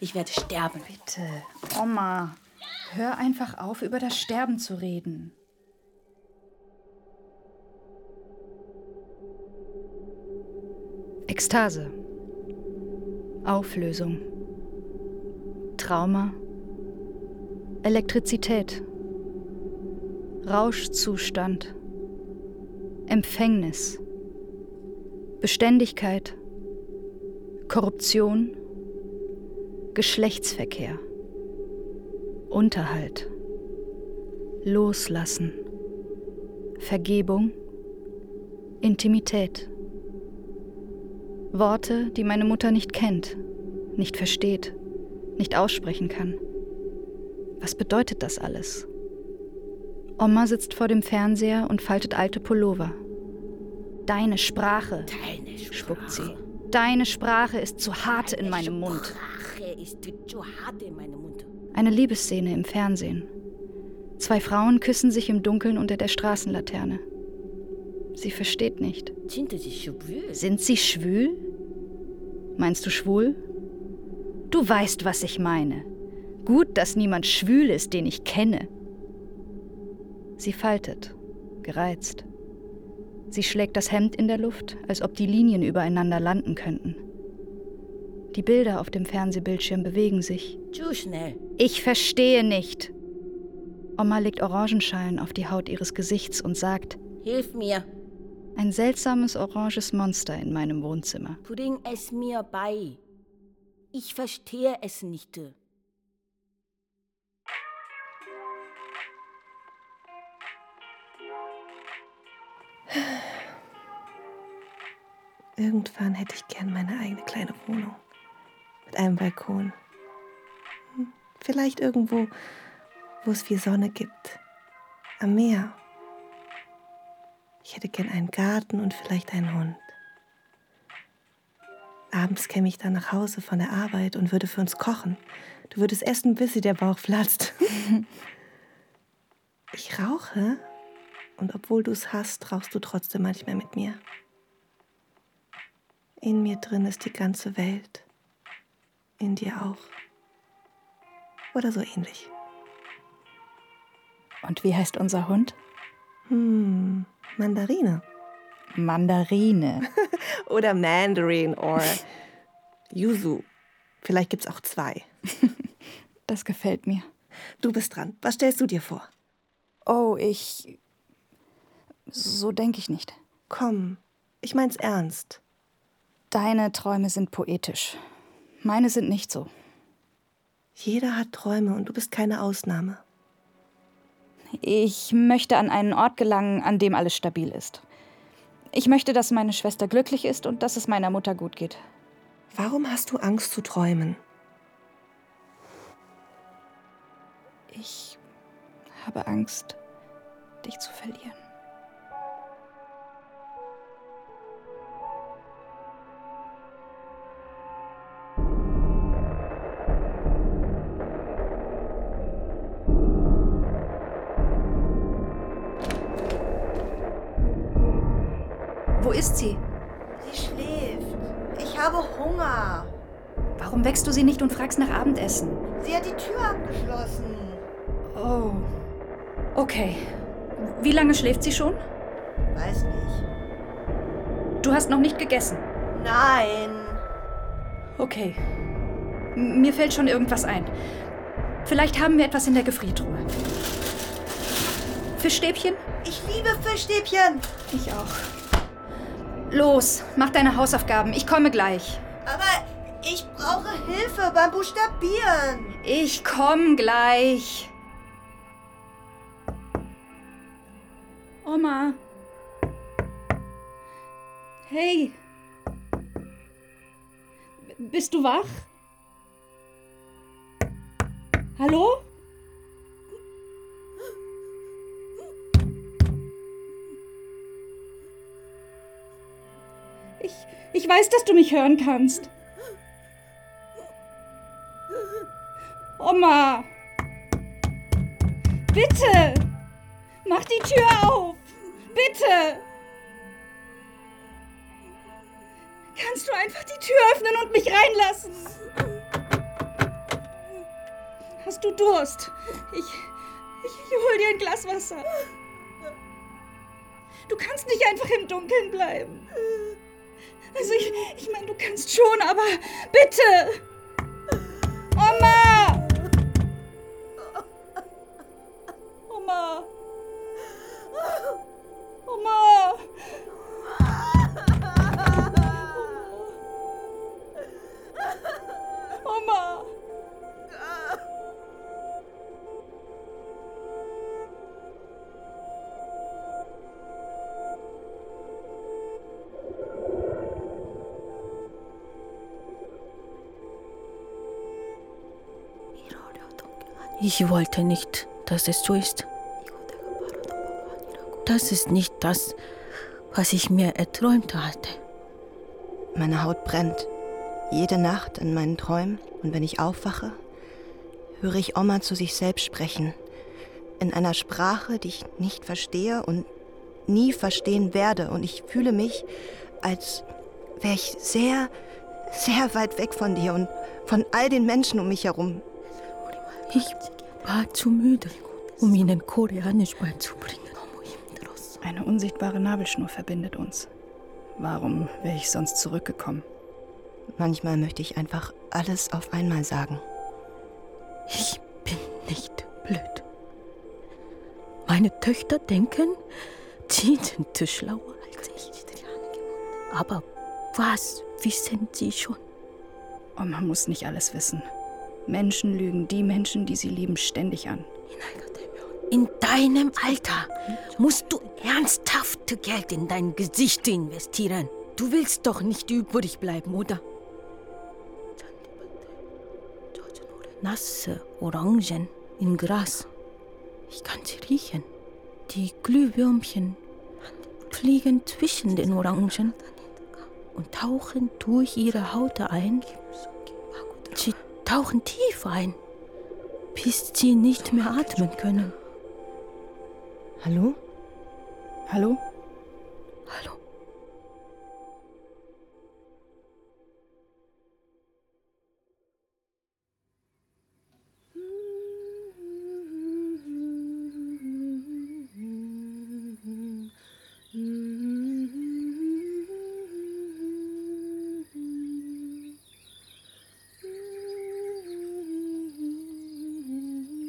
Ich werde sterben. Bitte, Oma, hör einfach auf, über das Sterben zu reden. Ekstase. Auflösung. Trauma. Elektrizität. Rauschzustand. Empfängnis. Beständigkeit. Korruption. Geschlechtsverkehr. Unterhalt. Loslassen. Vergebung. Intimität. Worte, die meine Mutter nicht kennt, nicht versteht, nicht aussprechen kann. Was bedeutet das alles? Oma sitzt vor dem Fernseher und faltet alte Pullover. Deine Sprache, Deine Sprache. spuckt sie. Deine Sprache ist zu hart in meinem Mund. Sprache ist zu hart in meinem Mund. Eine Liebesszene im Fernsehen. Zwei Frauen küssen sich im Dunkeln unter der Straßenlaterne. Sie versteht nicht. Sind sie schwül? Meinst du schwul? Du weißt, was ich meine. Gut, dass niemand schwül ist, den ich kenne. Sie faltet, gereizt. Sie schlägt das Hemd in der Luft, als ob die Linien übereinander landen könnten. Die Bilder auf dem Fernsehbildschirm bewegen sich. Zu schnell. Ich verstehe nicht. Oma legt Orangenschalen auf die Haut ihres Gesichts und sagt, Hilf mir. Ein seltsames oranges Monster in meinem Wohnzimmer. Bring es mir bei. Ich verstehe es nicht. Irgendwann hätte ich gern meine eigene kleine Wohnung. Mit einem Balkon. Hm, Vielleicht irgendwo, wo es viel Sonne gibt. Am Meer. Ich hätte gern einen Garten und vielleicht einen Hund. Abends käme ich dann nach Hause von der Arbeit und würde für uns kochen. Du würdest essen, bis dir der Bauch platzt. ich rauche und obwohl du es hast, rauchst du trotzdem manchmal mit mir. In mir drin ist die ganze Welt. In dir auch. Oder so ähnlich. Und wie heißt unser Hund? Hm, Mandarine. Mandarine. Oder Mandarin oder Yuzu. Vielleicht gibt's auch zwei. Das gefällt mir. Du bist dran. Was stellst du dir vor? Oh, ich. So denke ich nicht. Komm, ich mein's ernst. Deine Träume sind poetisch. Meine sind nicht so. Jeder hat Träume und du bist keine Ausnahme. Ich möchte an einen Ort gelangen, an dem alles stabil ist. Ich möchte, dass meine Schwester glücklich ist und dass es meiner Mutter gut geht. Warum hast du Angst zu träumen? Ich habe Angst, dich zu verlieren. Warum wächst du sie nicht und fragst nach Abendessen? Sie hat die Tür abgeschlossen. Oh. Okay. Wie lange schläft sie schon? Weiß nicht. Du hast noch nicht gegessen. Nein. Okay. M mir fällt schon irgendwas ein. Vielleicht haben wir etwas in der Gefriertruhe. Fischstäbchen? Ich liebe Fischstäbchen. Ich auch. Los, mach deine Hausaufgaben. Ich komme gleich. Aber brauche Hilfe beim Buchstabieren. Ich komm gleich. Oma. Hey. Bist du wach? Hallo? Ich, ich weiß, dass du mich hören kannst. Oma! Bitte! Mach die Tür auf! Bitte! Kannst du einfach die Tür öffnen und mich reinlassen? Hast du Durst? Ich, ich, ich hol dir ein Glas Wasser. Du kannst nicht einfach im Dunkeln bleiben. Also ich, ich meine, du kannst schon, aber bitte! Oma! Oma! Oma! Ich wollte nicht, dass es so ist. Das ist nicht das, was ich mir erträumt hatte. Meine Haut brennt. Jede Nacht in meinen Träumen und wenn ich aufwache, höre ich Oma zu sich selbst sprechen. In einer Sprache, die ich nicht verstehe und nie verstehen werde. Und ich fühle mich, als wäre ich sehr, sehr weit weg von dir und von all den Menschen um mich herum. Ich war zu müde, um ihnen Koreanisch beizubringen. Eine unsichtbare Nabelschnur verbindet uns. Warum wäre ich sonst zurückgekommen? Manchmal möchte ich einfach alles auf einmal sagen. Ich bin nicht blöd. Meine Töchter denken, sie sind schlauer als ich. Aber was wissen sie schon? Oh, man muss nicht alles wissen. Menschen lügen die Menschen, die sie lieben, ständig an. In deinem Alter musst du ernsthaft Geld in dein Gesicht investieren. Du willst doch nicht übrig bleiben, oder? Nasse Orangen im Gras. Ich kann sie riechen. Die Glühwürmchen fliegen zwischen den Orangen und tauchen durch ihre Haut ein. Sie tauchen tief ein, bis sie nicht mehr atmen können. Hallo? Hallo? Hallo?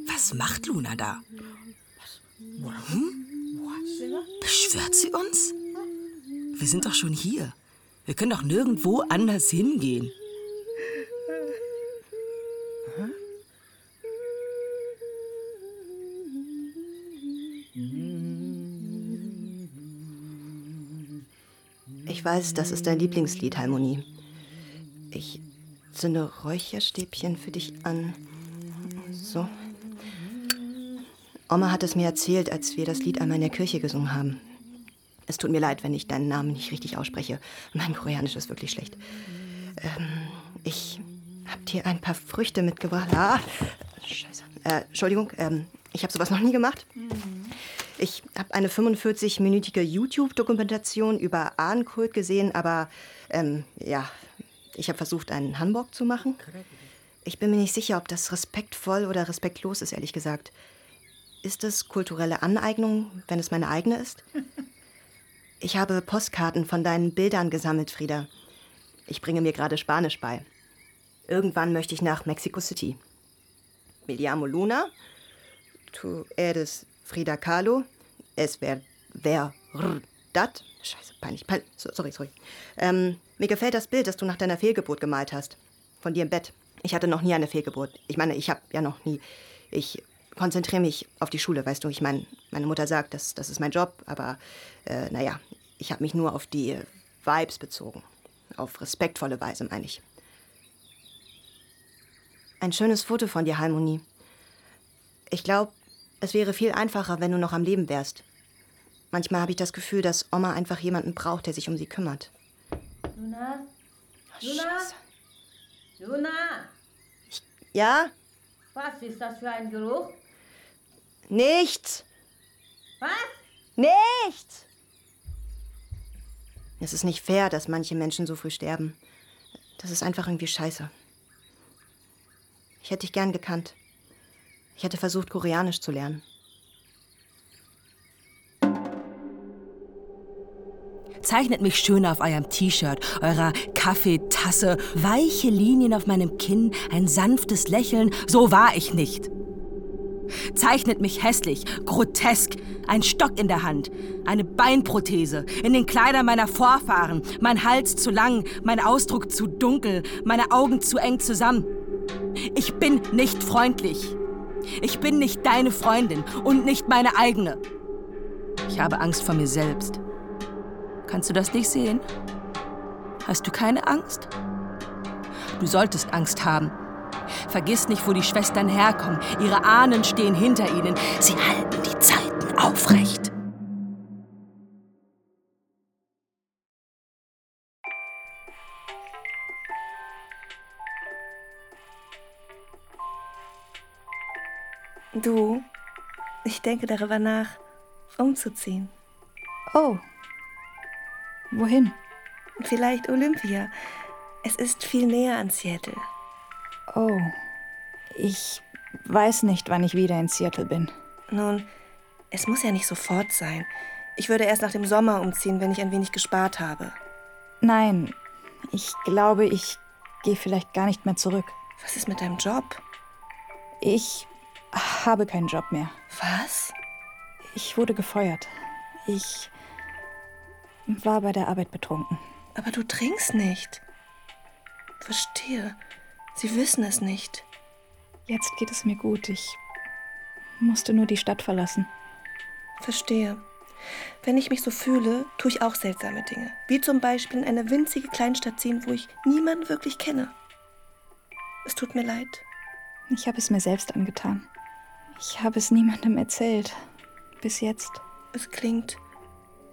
Was macht Luna da? Hm? Beschwört sie uns? Wir sind doch schon hier. Wir können doch nirgendwo anders hingehen. Ich weiß, das ist dein Lieblingslied, Harmonie. Ich zünde Räucherstäbchen für dich an. So. Oma hat es mir erzählt, als wir das Lied einmal in der Kirche gesungen haben. Es tut mir leid, wenn ich deinen Namen nicht richtig ausspreche. Mein Koreanisch ist wirklich schlecht. Ähm, ich hab dir ein paar Früchte mitgebracht. Ah, scheiße. Äh, Entschuldigung, ähm, ich habe sowas noch nie gemacht. Ich habe eine 45-minütige YouTube-Dokumentation über Ahnenkult gesehen, aber ähm, ja, ich habe versucht, einen Hamburg zu machen. Ich bin mir nicht sicher, ob das respektvoll oder respektlos ist, ehrlich gesagt. Ist es kulturelle Aneignung, wenn es meine eigene ist? Ich habe Postkarten von deinen Bildern gesammelt, Frieda. Ich bringe mir gerade Spanisch bei. Irgendwann möchte ich nach Mexico City. Me Luna. Tu eres Frida Kahlo. Es wär, wer, dat. Scheiße, peinlich, peinlich. So, sorry, sorry. Ähm, mir gefällt das Bild, das du nach deiner Fehlgeburt gemalt hast. Von dir im Bett. Ich hatte noch nie eine Fehlgeburt. Ich meine, ich habe ja noch nie. Ich konzentriere mich auf die Schule, weißt du. Ich meine, meine Mutter sagt, das, das ist mein Job, aber äh, naja, ich habe mich nur auf die Vibes bezogen. Auf respektvolle Weise, meine ich. Ein schönes Foto von dir, Harmonie. Ich glaube, es wäre viel einfacher, wenn du noch am Leben wärst. Manchmal habe ich das Gefühl, dass Oma einfach jemanden braucht, der sich um sie kümmert. Luna? Oh, Luna? Scheiße. Luna? Ja? Was ist das für ein Geruch? Nichts! Was? Nichts! Es ist nicht fair, dass manche Menschen so früh sterben. Das ist einfach irgendwie scheiße. Ich hätte dich gern gekannt. Ich hätte versucht, Koreanisch zu lernen. Zeichnet mich schön auf eurem T-Shirt, eurer Kaffeetasse, weiche Linien auf meinem Kinn, ein sanftes Lächeln. So war ich nicht. Zeichnet mich hässlich, grotesk, ein Stock in der Hand, eine Beinprothese, in den Kleidern meiner Vorfahren, mein Hals zu lang, mein Ausdruck zu dunkel, meine Augen zu eng zusammen. Ich bin nicht freundlich. Ich bin nicht deine Freundin und nicht meine eigene. Ich habe Angst vor mir selbst. Kannst du das nicht sehen? Hast du keine Angst? Du solltest Angst haben. Vergiss nicht, wo die Schwestern herkommen. Ihre Ahnen stehen hinter ihnen. Sie halten die Zeiten aufrecht. Du, ich denke darüber nach, umzuziehen. Oh. Wohin? Vielleicht Olympia. Es ist viel näher an Seattle. Oh. Ich weiß nicht, wann ich wieder in Seattle bin. Nun, es muss ja nicht sofort sein. Ich würde erst nach dem Sommer umziehen, wenn ich ein wenig gespart habe. Nein, ich glaube, ich gehe vielleicht gar nicht mehr zurück. Was ist mit deinem Job? Ich habe keinen Job mehr. Was? Ich wurde gefeuert. Ich war bei der Arbeit betrunken. Aber du trinkst nicht. Verstehe. Sie wissen es nicht. Jetzt geht es mir gut. Ich musste nur die Stadt verlassen. Verstehe. Wenn ich mich so fühle, tue ich auch seltsame Dinge. Wie zum Beispiel in eine winzige Kleinstadt ziehen, wo ich niemanden wirklich kenne. Es tut mir leid. Ich habe es mir selbst angetan. Ich habe es niemandem erzählt. Bis jetzt. Es klingt,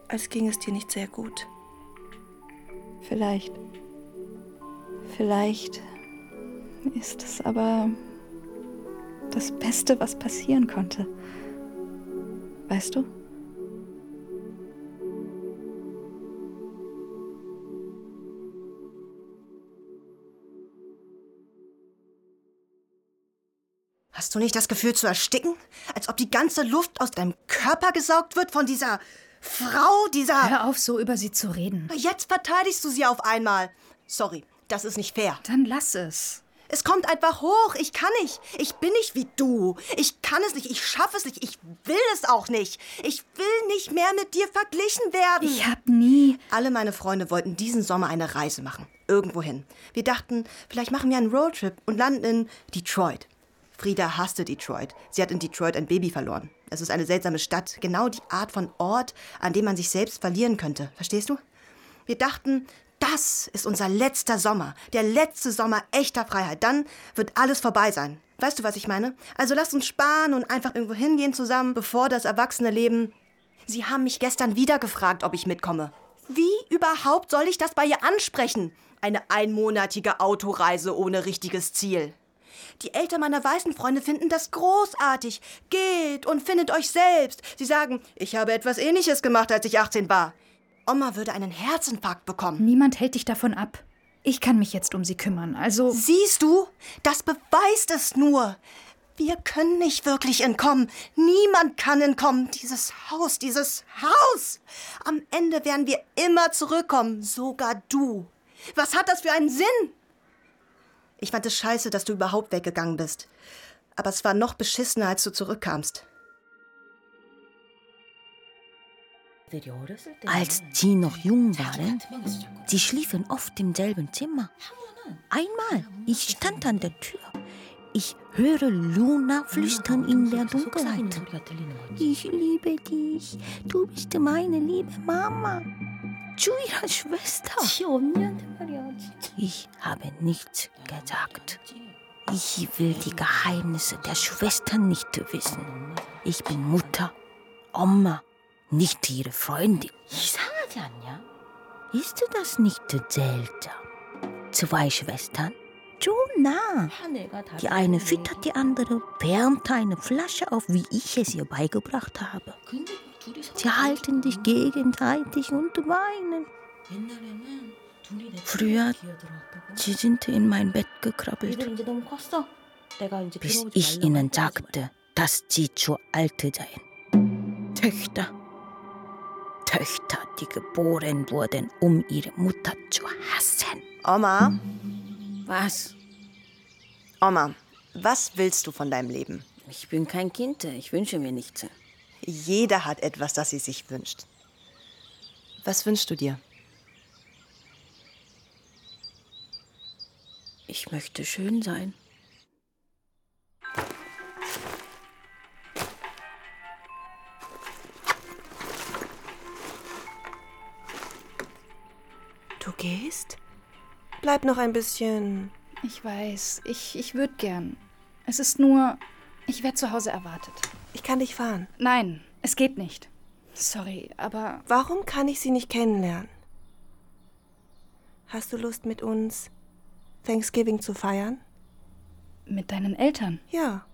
als ging es dir nicht sehr gut. Vielleicht. Vielleicht ist es aber das Beste, was passieren konnte. Weißt du? Hast du nicht das Gefühl zu ersticken? Als ob die ganze Luft aus deinem Körper gesaugt wird von dieser Frau, dieser. Hör auf, so über sie zu reden. Jetzt verteidigst du sie auf einmal. Sorry, das ist nicht fair. Dann lass es. Es kommt einfach hoch. Ich kann nicht. Ich bin nicht wie du. Ich kann es nicht. Ich schaffe es nicht. Ich will es auch nicht. Ich will nicht mehr mit dir verglichen werden. Ich hab nie. Alle meine Freunde wollten diesen Sommer eine Reise machen. Irgendwohin. Wir dachten, vielleicht machen wir einen Roadtrip und landen in Detroit. Frieda hasste Detroit. Sie hat in Detroit ein Baby verloren. Es ist eine seltsame Stadt. Genau die Art von Ort, an dem man sich selbst verlieren könnte. Verstehst du? Wir dachten, das ist unser letzter Sommer. Der letzte Sommer echter Freiheit. Dann wird alles vorbei sein. Weißt du, was ich meine? Also lasst uns sparen und einfach irgendwo hingehen zusammen, bevor das erwachsene Leben. Sie haben mich gestern wieder gefragt, ob ich mitkomme. Wie überhaupt soll ich das bei ihr ansprechen? Eine einmonatige Autoreise ohne richtiges Ziel. Die Eltern meiner weißen Freunde finden das großartig. Geht und findet euch selbst. Sie sagen, ich habe etwas Ähnliches gemacht, als ich 18 war. Oma würde einen Herzinfarkt bekommen. Niemand hält dich davon ab. Ich kann mich jetzt um sie kümmern, also. Siehst du? Das beweist es nur. Wir können nicht wirklich entkommen. Niemand kann entkommen. Dieses Haus, dieses Haus. Am Ende werden wir immer zurückkommen. Sogar du. Was hat das für einen Sinn? Ich fand es scheiße, dass du überhaupt weggegangen bist. Aber es war noch beschissener, als du zurückkamst. Als sie noch jung waren, sie schliefen oft im selben Zimmer. Einmal, ich stand an der Tür. Ich höre Luna flüstern in der Dunkelheit. Ich liebe dich. Du bist meine liebe Mama. Zu ihrer Schwester. Ich habe nichts gesagt. Ich will die Geheimnisse der Schwestern nicht wissen. Ich bin Mutter, Oma, nicht ihre Freundin. Ist das nicht seltsam? Zwei Schwestern, so nah. Die eine füttert die andere, wärmt eine Flasche auf, wie ich es ihr beigebracht habe. Sie halten sich gegenseitig und weinen. Früher, sie sind in mein Bett gekrabbelt, bis ich ihnen sagte, dass sie zu alt seien. Töchter. Töchter, die geboren wurden, um ihre Mutter zu hassen. Oma, Was? Oma, was willst du von deinem Leben? Ich bin kein Kind, ich wünsche mir nichts. Jeder hat etwas, das sie sich wünscht. Was wünschst du dir? Ich möchte schön sein. Gehst? Bleib noch ein bisschen. Ich weiß, ich, ich würde gern. Es ist nur, ich werde zu Hause erwartet. Ich kann dich fahren. Nein, es geht nicht. Sorry, aber Warum kann ich sie nicht kennenlernen? Hast du Lust mit uns Thanksgiving zu feiern? mit deinen Eltern? Ja.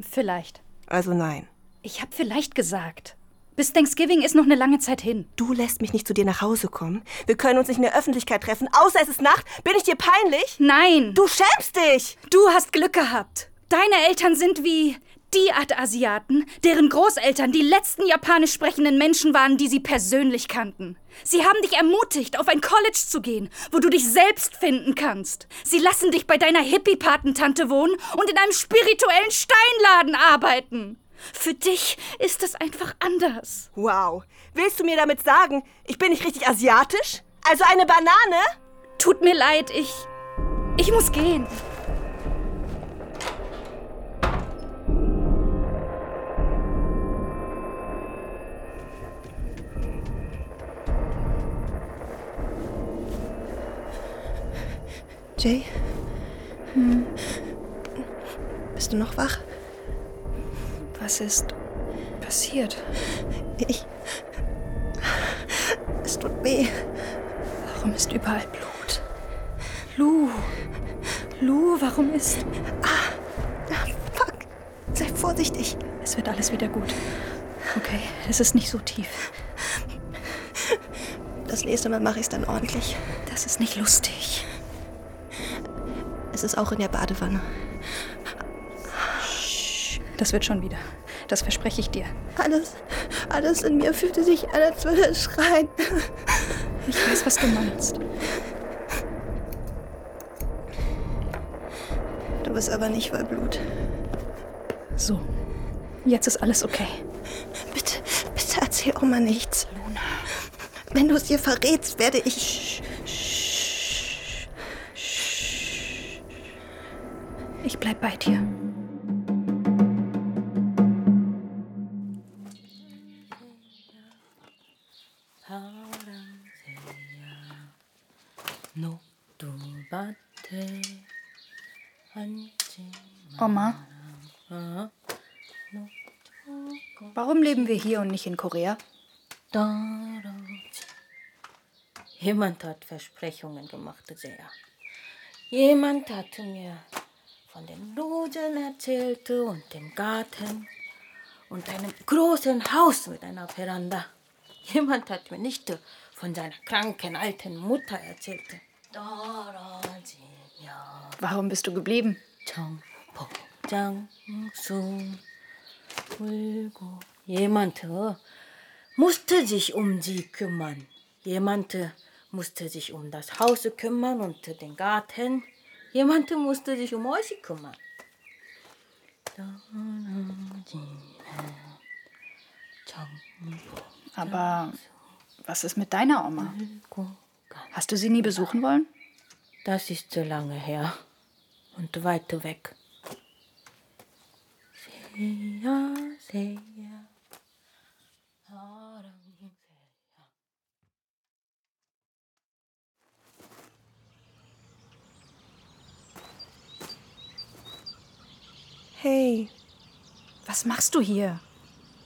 Vielleicht. Also nein. Ich habe vielleicht gesagt. Bis Thanksgiving ist noch eine lange Zeit hin. Du lässt mich nicht zu dir nach Hause kommen. Wir können uns nicht in der Öffentlichkeit treffen, außer es ist Nacht. Bin ich dir peinlich? Nein! Du schämst dich! Du hast Glück gehabt. Deine Eltern sind wie die Art Asiaten, deren Großeltern die letzten japanisch sprechenden Menschen waren, die sie persönlich kannten. Sie haben dich ermutigt, auf ein College zu gehen, wo du dich selbst finden kannst. Sie lassen dich bei deiner Hippie-Patentante wohnen und in einem spirituellen Steinladen arbeiten. Für dich ist es einfach anders. Wow. Willst du mir damit sagen, ich bin nicht richtig asiatisch? Also eine Banane? Tut mir leid, ich. Ich muss gehen. Jay? Hm. Bist du noch wach? Was ist passiert? Ich. Es tut weh. Warum ist überall Blut? Lu. Lu, warum ist. Ah, fuck. Sei vorsichtig. Es wird alles wieder gut. Okay, es ist nicht so tief. Das nächste Mal mache ich es dann ordentlich. Das ist nicht lustig. Es ist auch in der Badewanne. Das wird schon wieder. Das verspreche ich dir. Alles, alles in mir fühlte sich an, als würde es schreien. Ich weiß, was du meinst. Du bist aber nicht voll Blut. So. Jetzt ist alles okay. Bitte, bitte erzähl Oma nichts. Luna. Wenn du es ihr verrätst, werde ich. Ich bleib bei dir. Oma? Warum leben wir hier und nicht in Korea? Jemand hat Versprechungen gemacht, sehr. Jemand hatte mir von den Rosen erzählt und dem Garten und einem großen Haus mit einer Veranda. Jemand hat mir nicht von seiner kranken alten Mutter erzählt. Warum bist du geblieben? Jemand musste sich um sie kümmern. Jemand musste sich um das Haus kümmern und den Garten. Jemand musste sich um euch kümmern. Aber was ist mit deiner Oma? Hast du sie nie besuchen wollen? Das ist so lange her und weit weg. Hey, Was machst du hier?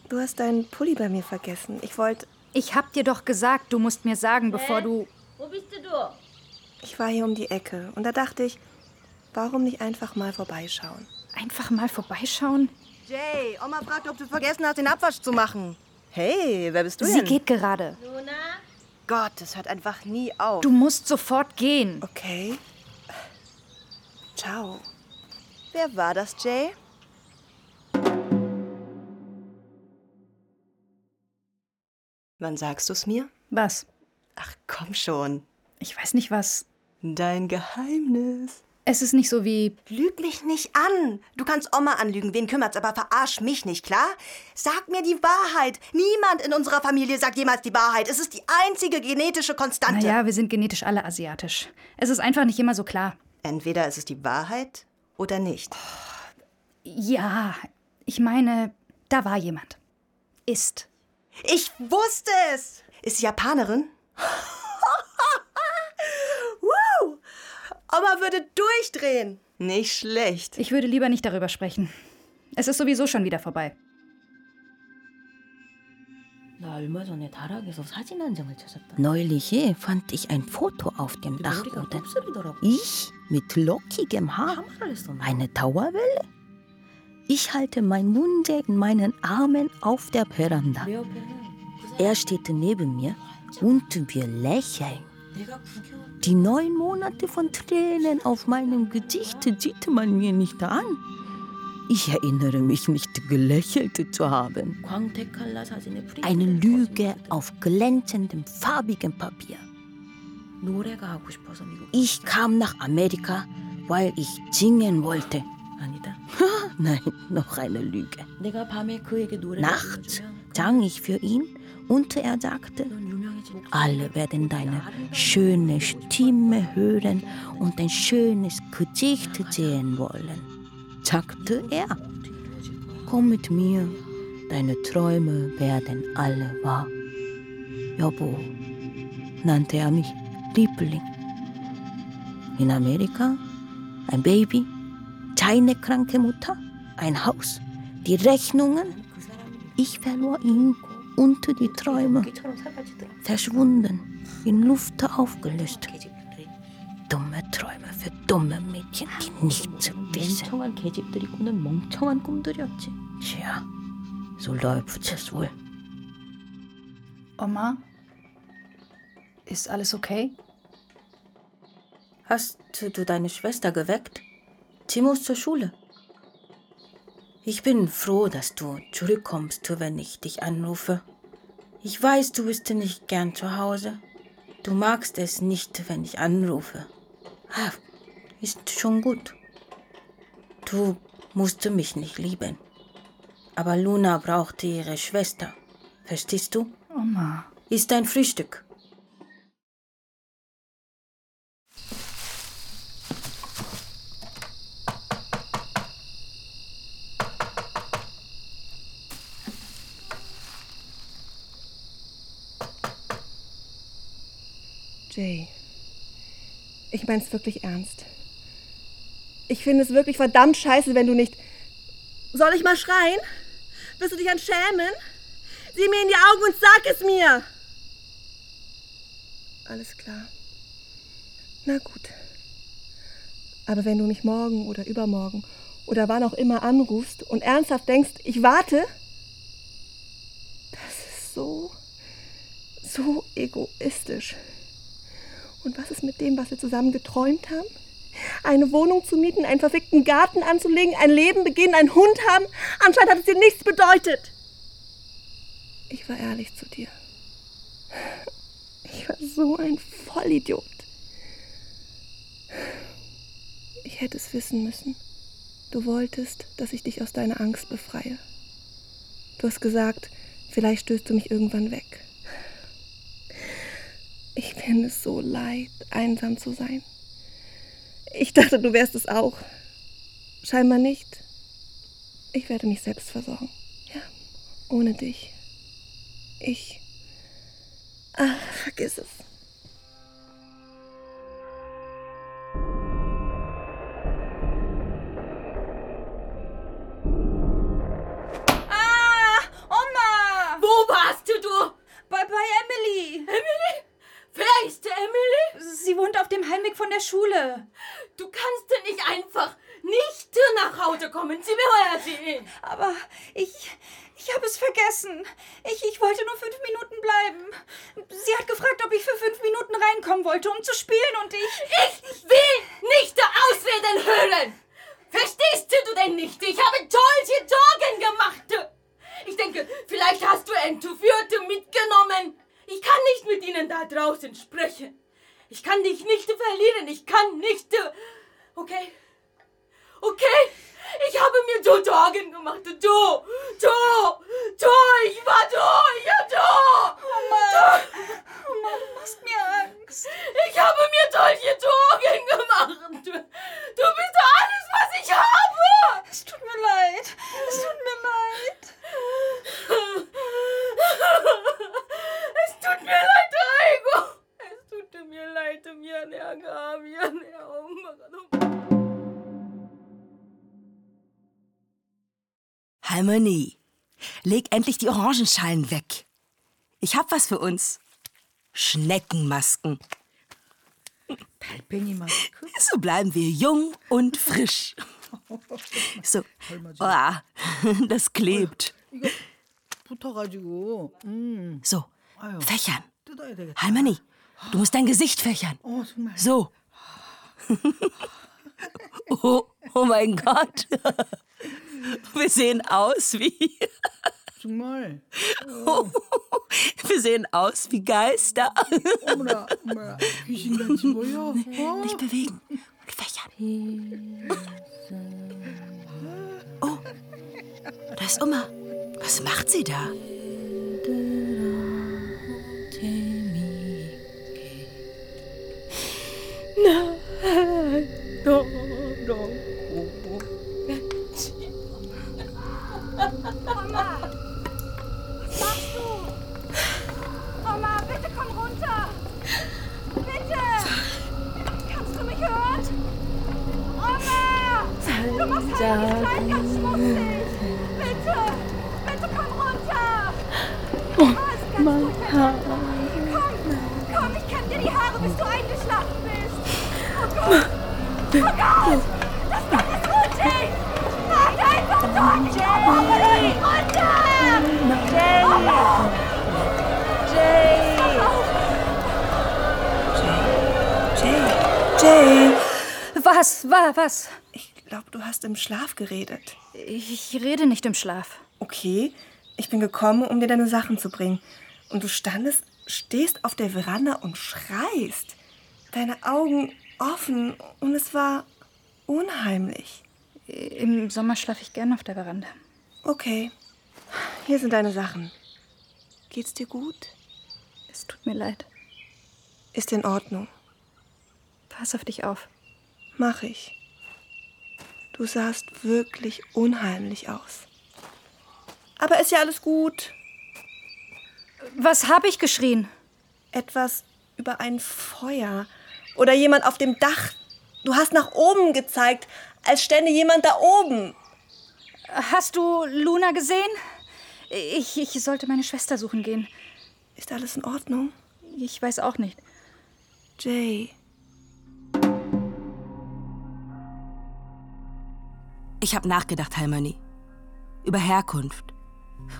du hast deinen Pulli bei mir vergessen. Ich wollte. Ich hab dir doch gesagt, du musst mir sagen, bevor du. Wo bist du? Ich war hier um die Ecke und da dachte ich, warum nicht einfach mal vorbeischauen? Einfach mal vorbeischauen? Jay, Oma fragt, ob du vergessen hast, den Abwasch zu machen. Hey, wer bist du Sie denn? geht gerade. Gott, das hört einfach nie auf. Du musst sofort gehen. Okay. Ciao. Wer war das, Jay? Wann sagst du's mir? Was? Ach, komm schon. Ich weiß nicht was. Dein Geheimnis. Es ist nicht so wie. Lüg mich nicht an. Du kannst Oma anlügen, wen kümmert's, aber verarsch mich nicht, klar? Sag mir die Wahrheit. Niemand in unserer Familie sagt jemals die Wahrheit. Es ist die einzige genetische Konstante. Naja, wir sind genetisch alle asiatisch. Es ist einfach nicht immer so klar. Entweder ist es die Wahrheit oder nicht. Ja, ich meine, da war jemand. Ist. Ich wusste es! Ist sie Japanerin? Woo! Oma würde durchdrehen. Nicht schlecht. Ich würde lieber nicht darüber sprechen. Es ist sowieso schon wieder vorbei. Neulich fand ich ein Foto auf dem Dachboden. Ich mit lockigem Haar. Eine Dauerwelle. Ich halte meinen Mund in meinen Armen auf der Veranda. Er steht neben mir und wir lächeln. Die neun Monate von Tränen auf meinem Gesicht sieht man mir nicht an. Ich erinnere mich nicht gelächelt zu haben. Eine Lüge auf glänzendem, farbigem Papier. Ich kam nach Amerika, weil ich singen wollte. Nein, noch eine Lüge. Nachts sang ich für ihn und er sagte, alle werden deine schöne Stimme hören und ein schönes Gesicht sehen wollen. Sagte er, komm mit mir, deine Träume werden alle wahr. Jobo nannte er mich Liebling. In Amerika ein Baby, keine kranke Mutter, ein Haus, die Rechnungen. Ich verlor ihn unter die Träume, verschwunden, in Luft aufgelöst. Dumme Träume für dumme Mädchen, die nichts wissen. Tja, so läuft es wohl. Oma? Ist alles okay? Hast du deine Schwester geweckt? Sie muss zur Schule. Ich bin froh, dass du zurückkommst, wenn ich dich anrufe. Ich weiß, du bist nicht gern zu Hause. Du magst es nicht, wenn ich anrufe. Ah, ist schon gut. Du musst mich nicht lieben. Aber Luna brauchte ihre Schwester. Verstehst du? Oma. Ist ein Frühstück. Jay, ich mein's wirklich ernst. Ich finde es wirklich verdammt scheiße, wenn du nicht. Soll ich mal schreien? Wirst du dich an schämen? Sieh mir in die Augen und sag es mir! Alles klar. Na gut. Aber wenn du mich morgen oder übermorgen oder wann auch immer anrufst und ernsthaft denkst, ich warte, das ist so, so egoistisch. Und was ist mit dem, was wir zusammen geträumt haben? Eine Wohnung zu mieten, einen verfickten Garten anzulegen, ein Leben beginnen, einen Hund haben? Anscheinend hat es dir nichts bedeutet. Ich war ehrlich zu dir. Ich war so ein Vollidiot. Ich hätte es wissen müssen. Du wolltest, dass ich dich aus deiner Angst befreie. Du hast gesagt, vielleicht stößt du mich irgendwann weg. Ich finde es so leid, einsam zu sein. Ich dachte, du wärst es auch. Scheinbar nicht. Ich werde mich selbst versorgen. Ja, ohne dich. Ich. Ach, vergiss es. Schule. Du kannst nicht einfach nicht nach Hause kommen. Sie will sie. Aber ich, ich habe es vergessen. Ich, ich wollte nur fünf Minuten bleiben. Sie hat gefragt, ob ich für fünf Minuten reinkommen wollte, um zu spielen und ich... Ich Orangenschalen weg. Ich hab was für uns. Schneckenmasken. So bleiben wir jung und frisch. So. Ah, das klebt. So. Fächern. Halmani, du musst dein Gesicht fächern. So. Oh, oh mein Gott. Wir sehen aus wie Small. Oh. Wir sehen aus wie Geister. Nicht bewegen. und Fächern. Oh, da ist Oma. Was macht sie da? No, doch, doch. Was? Ich glaube, du hast im Schlaf geredet. Ich rede nicht im Schlaf. Okay, ich bin gekommen, um dir deine Sachen zu bringen. Und du standest, stehst auf der Veranda und schreist. Deine Augen offen und es war unheimlich. Im Sommer schlafe ich gern auf der Veranda. Okay, hier sind deine Sachen. Geht's dir gut? Es tut mir leid. Ist in Ordnung. Pass auf dich auf. Mach ich. Du sahst wirklich unheimlich aus. Aber ist ja alles gut. Was habe ich geschrien? Etwas über ein Feuer. Oder jemand auf dem Dach. Du hast nach oben gezeigt, als stände jemand da oben. Hast du Luna gesehen? Ich, ich sollte meine Schwester suchen gehen. Ist alles in Ordnung? Ich weiß auch nicht. Jay. Ich habe nachgedacht, Halmani. Über Herkunft.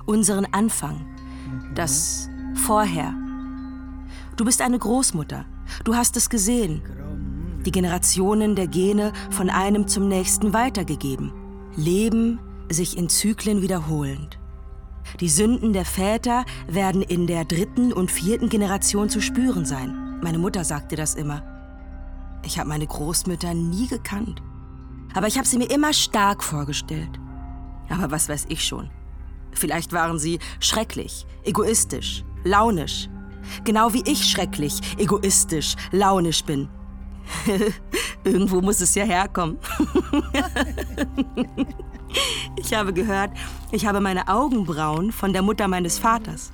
Unseren Anfang. Das Vorher. Du bist eine Großmutter. Du hast es gesehen. Die Generationen der Gene von einem zum nächsten weitergegeben. Leben sich in Zyklen wiederholend. Die Sünden der Väter werden in der dritten und vierten Generation zu spüren sein. Meine Mutter sagte das immer. Ich habe meine Großmütter nie gekannt. Aber ich habe sie mir immer stark vorgestellt. Aber was weiß ich schon. Vielleicht waren sie schrecklich, egoistisch, launisch. Genau wie ich schrecklich, egoistisch, launisch bin. Irgendwo muss es ja herkommen. ich habe gehört, ich habe meine Augenbrauen von der Mutter meines Vaters.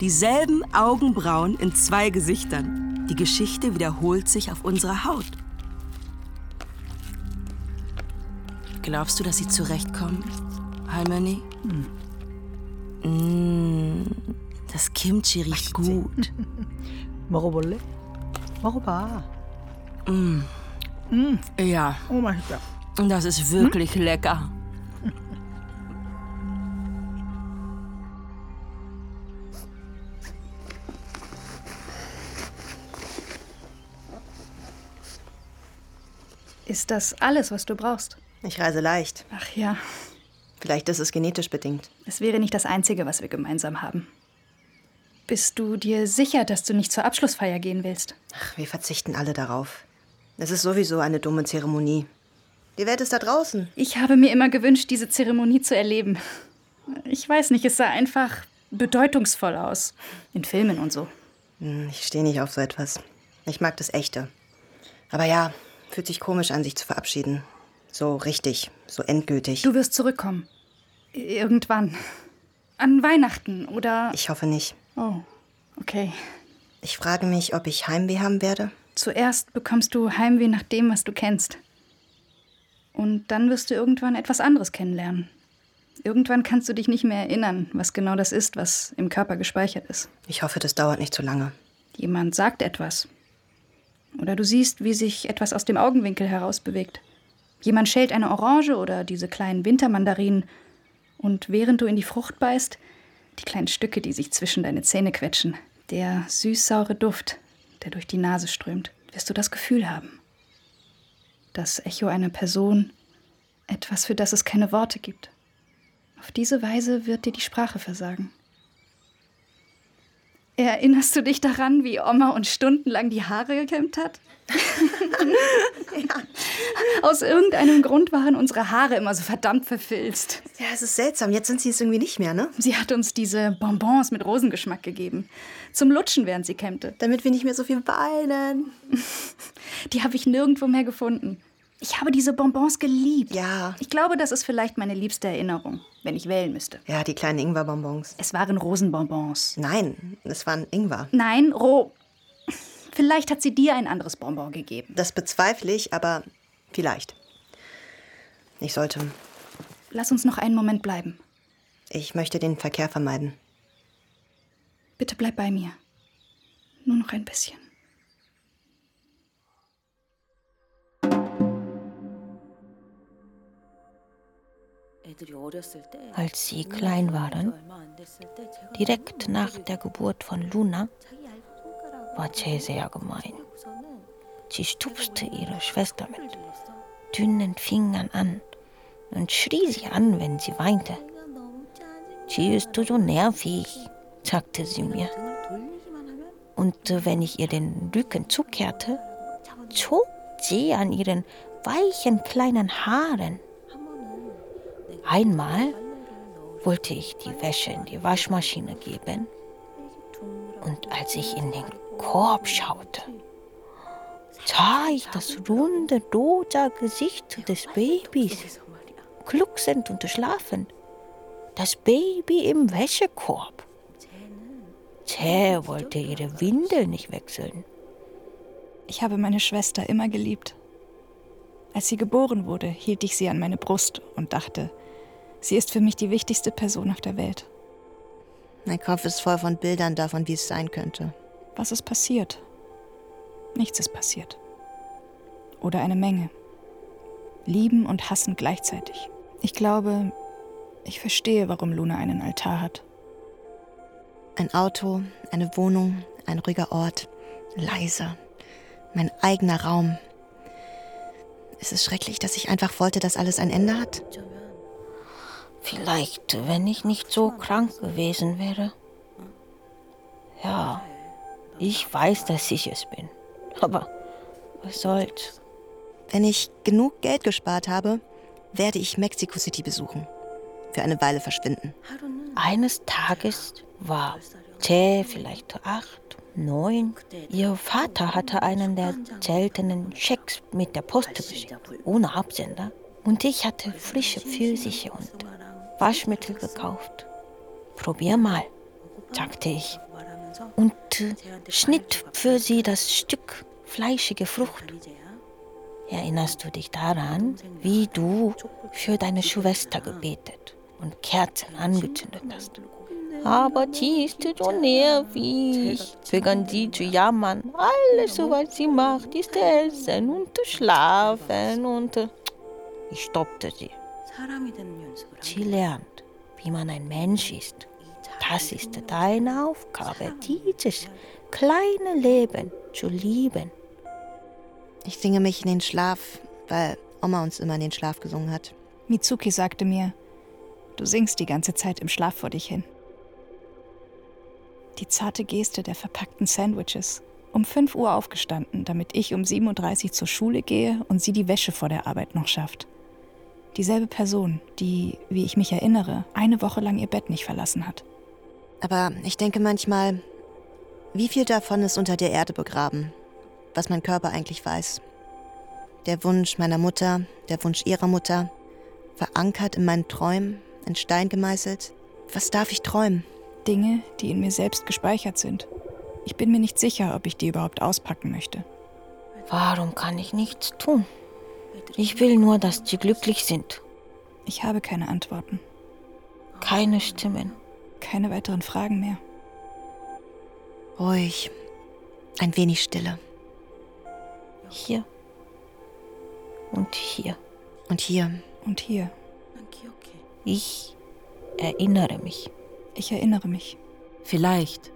Dieselben Augenbrauen in zwei Gesichtern. Die Geschichte wiederholt sich auf unserer Haut. Glaubst du, dass sie zurechtkommen, Harmony? Hm. Mm, das Kimchi riecht gut. Warum wolle? Mm. Mm. Ja. Oh mein Gott. Und Das ist wirklich hm? lecker. Ist das alles, was du brauchst? Ich reise leicht. Ach ja, Vielleicht ist es genetisch bedingt. es wäre nicht das Einzige, was wir gemeinsam haben. Bist du dir sicher, dass du nicht zur Abschlussfeier gehen willst? Ach, wir verzichten alle darauf. Es ist sowieso eine dumme Zeremonie. Die Welt ist da draußen. Ich habe mir immer gewünscht, diese Zeremonie zu erleben. Ich weiß nicht, es sah einfach bedeutungsvoll aus. In Filmen und so. Hm, Ich stehe nicht auf so etwas. Ich mag das Echte. Aber ja, fühlt sich komisch an, sich zu verabschieden. So richtig, so endgültig. Du wirst zurückkommen. Irgendwann. An Weihnachten oder. Ich hoffe nicht. Oh, okay. Ich frage mich, ob ich Heimweh haben werde. Zuerst bekommst du Heimweh nach dem, was du kennst. Und dann wirst du irgendwann etwas anderes kennenlernen. Irgendwann kannst du dich nicht mehr erinnern, was genau das ist, was im Körper gespeichert ist. Ich hoffe, das dauert nicht zu lange. Jemand sagt etwas. Oder du siehst, wie sich etwas aus dem Augenwinkel herausbewegt. Jemand schält eine Orange oder diese kleinen Wintermandarinen. Und während du in die Frucht beißt, die kleinen Stücke, die sich zwischen deine Zähne quetschen, der süß-saure Duft, der durch die Nase strömt, wirst du das Gefühl haben. Das Echo einer Person, etwas, für das es keine Worte gibt. Auf diese Weise wird dir die Sprache versagen. Erinnerst du dich daran, wie Oma uns stundenlang die Haare gekämmt hat? Aus irgendeinem Grund waren unsere Haare immer so verdammt verfilzt. Ja, es ist seltsam. Jetzt sind sie es irgendwie nicht mehr, ne? Sie hat uns diese Bonbons mit Rosengeschmack gegeben. Zum Lutschen, während sie kämmte. Damit wir nicht mehr so viel weinen. Die habe ich nirgendwo mehr gefunden. Ich habe diese Bonbons geliebt. Ja. Ich glaube, das ist vielleicht meine liebste Erinnerung, wenn ich wählen müsste. Ja, die kleinen Ingwerbonbons. Es waren Rosenbonbons. Nein, es waren Ingwer. Nein, Ro. Vielleicht hat sie dir ein anderes Bonbon gegeben. Das bezweifle ich, aber vielleicht. Ich sollte. Lass uns noch einen Moment bleiben. Ich möchte den Verkehr vermeiden. Bitte bleib bei mir. Nur noch ein bisschen. Als sie klein waren, direkt nach der Geburt von Luna, war Che sehr gemein. Sie stupste ihre Schwester mit dünnen Fingern an und schrie sie an, wenn sie weinte. Chi ist so nervig, sagte sie mir. Und wenn ich ihr den Rücken zukehrte, zog sie an ihren weichen kleinen Haaren. Einmal wollte ich die Wäsche in die Waschmaschine geben und als ich in den Korb schaute, sah ich das runde, rosa Gesicht des Babys, glucksend und schlafend. Das Baby im Wäschekorb. Zäh wollte ihre Windel nicht wechseln. Ich habe meine Schwester immer geliebt. Als sie geboren wurde, hielt ich sie an meine Brust und dachte, sie ist für mich die wichtigste Person auf der Welt. Mein Kopf ist voll von Bildern davon, wie es sein könnte. Was ist passiert? Nichts ist passiert. Oder eine Menge. Lieben und hassen gleichzeitig. Ich glaube, ich verstehe, warum Luna einen Altar hat. Ein Auto, eine Wohnung, ein ruhiger Ort, leise, mein eigener Raum. Es ist schrecklich, dass ich einfach wollte, dass alles ein Ende hat. Vielleicht, wenn ich nicht so krank gewesen wäre. Ja, ich weiß, dass ich es bin. Aber was soll's? Wenn ich genug Geld gespart habe, werde ich Mexico City besuchen. Für eine Weile verschwinden. Eines Tages war Che vielleicht acht, neun. Ihr Vater hatte einen der seltenen Schecks mit der Post geschickt, ohne Absender. Und ich hatte frische Pfirsiche und Waschmittel gekauft. Probier mal, sagte ich. Und äh, schnitt für sie das Stück fleischige Frucht. Erinnerst du dich daran, wie du für deine Schwester gebetet und Kerzen angezündet hast? Aber die ist so nervig, begann sie zu jammern. Alles, was sie macht, ist essen und schlafen und... äh, Ich stoppte sie. Sie lernt, wie man ein Mensch ist. Das ist deine Aufgabe, dieses kleine Leben zu lieben. Ich singe mich in den Schlaf, weil Oma uns immer in den Schlaf gesungen hat. Mitsuki sagte mir, du singst die ganze Zeit im Schlaf vor dich hin. Die zarte Geste der verpackten Sandwiches. Um 5 Uhr aufgestanden, damit ich um 7.30 Uhr zur Schule gehe und sie die Wäsche vor der Arbeit noch schafft. Dieselbe Person, die, wie ich mich erinnere, eine Woche lang ihr Bett nicht verlassen hat. Aber ich denke manchmal, wie viel davon ist unter der Erde begraben, was mein Körper eigentlich weiß. Der Wunsch meiner Mutter, der Wunsch ihrer Mutter, verankert in meinen Träumen, in Stein gemeißelt. Was darf ich träumen? Dinge, die in mir selbst gespeichert sind. Ich bin mir nicht sicher, ob ich die überhaupt auspacken möchte. Warum kann ich nichts tun? Ich will nur, dass sie glücklich sind. Ich habe keine Antworten. Keine Stimmen. Keine weiteren Fragen mehr. Ruhig. Ein wenig Stille. Hier. Und hier. Und hier. Und hier. Ich erinnere mich. Ich erinnere mich. Vielleicht.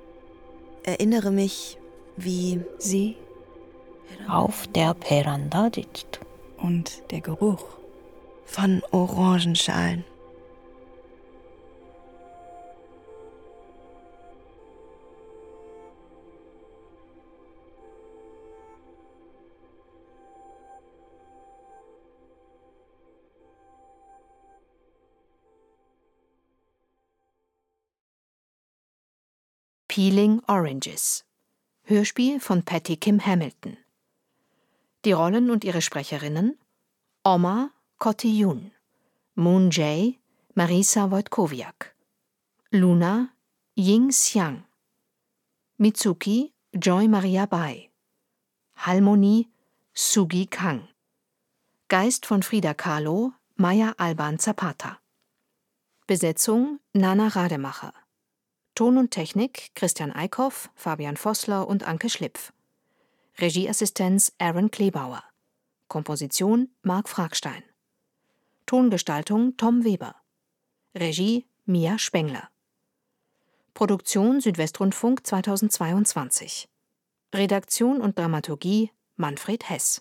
Erinnere mich, wie Sie Auf der Veranda sitzt. Und der Geruch. von Orangenschalen. Peeling Oranges. Hörspiel von Patty Kim Hamilton. Die Rollen und ihre Sprecherinnen: Oma Kotti Yoon, Moon Jae Marisa Wojtkowiak, Luna Ying Xiang, Mitsuki Joy Maria Bai, Halmonie Sugi Kang, Geist von Frida Kahlo Maya Alban Zapata. Besetzung Nana Rademacher. Ton und Technik Christian Eickhoff, Fabian Vossler und Anke Schlipf. Regieassistenz Aaron Klebauer. Komposition Marc Fragstein. Tongestaltung Tom Weber. Regie Mia Spengler. Produktion Südwestrundfunk 2022. Redaktion und Dramaturgie Manfred Hess.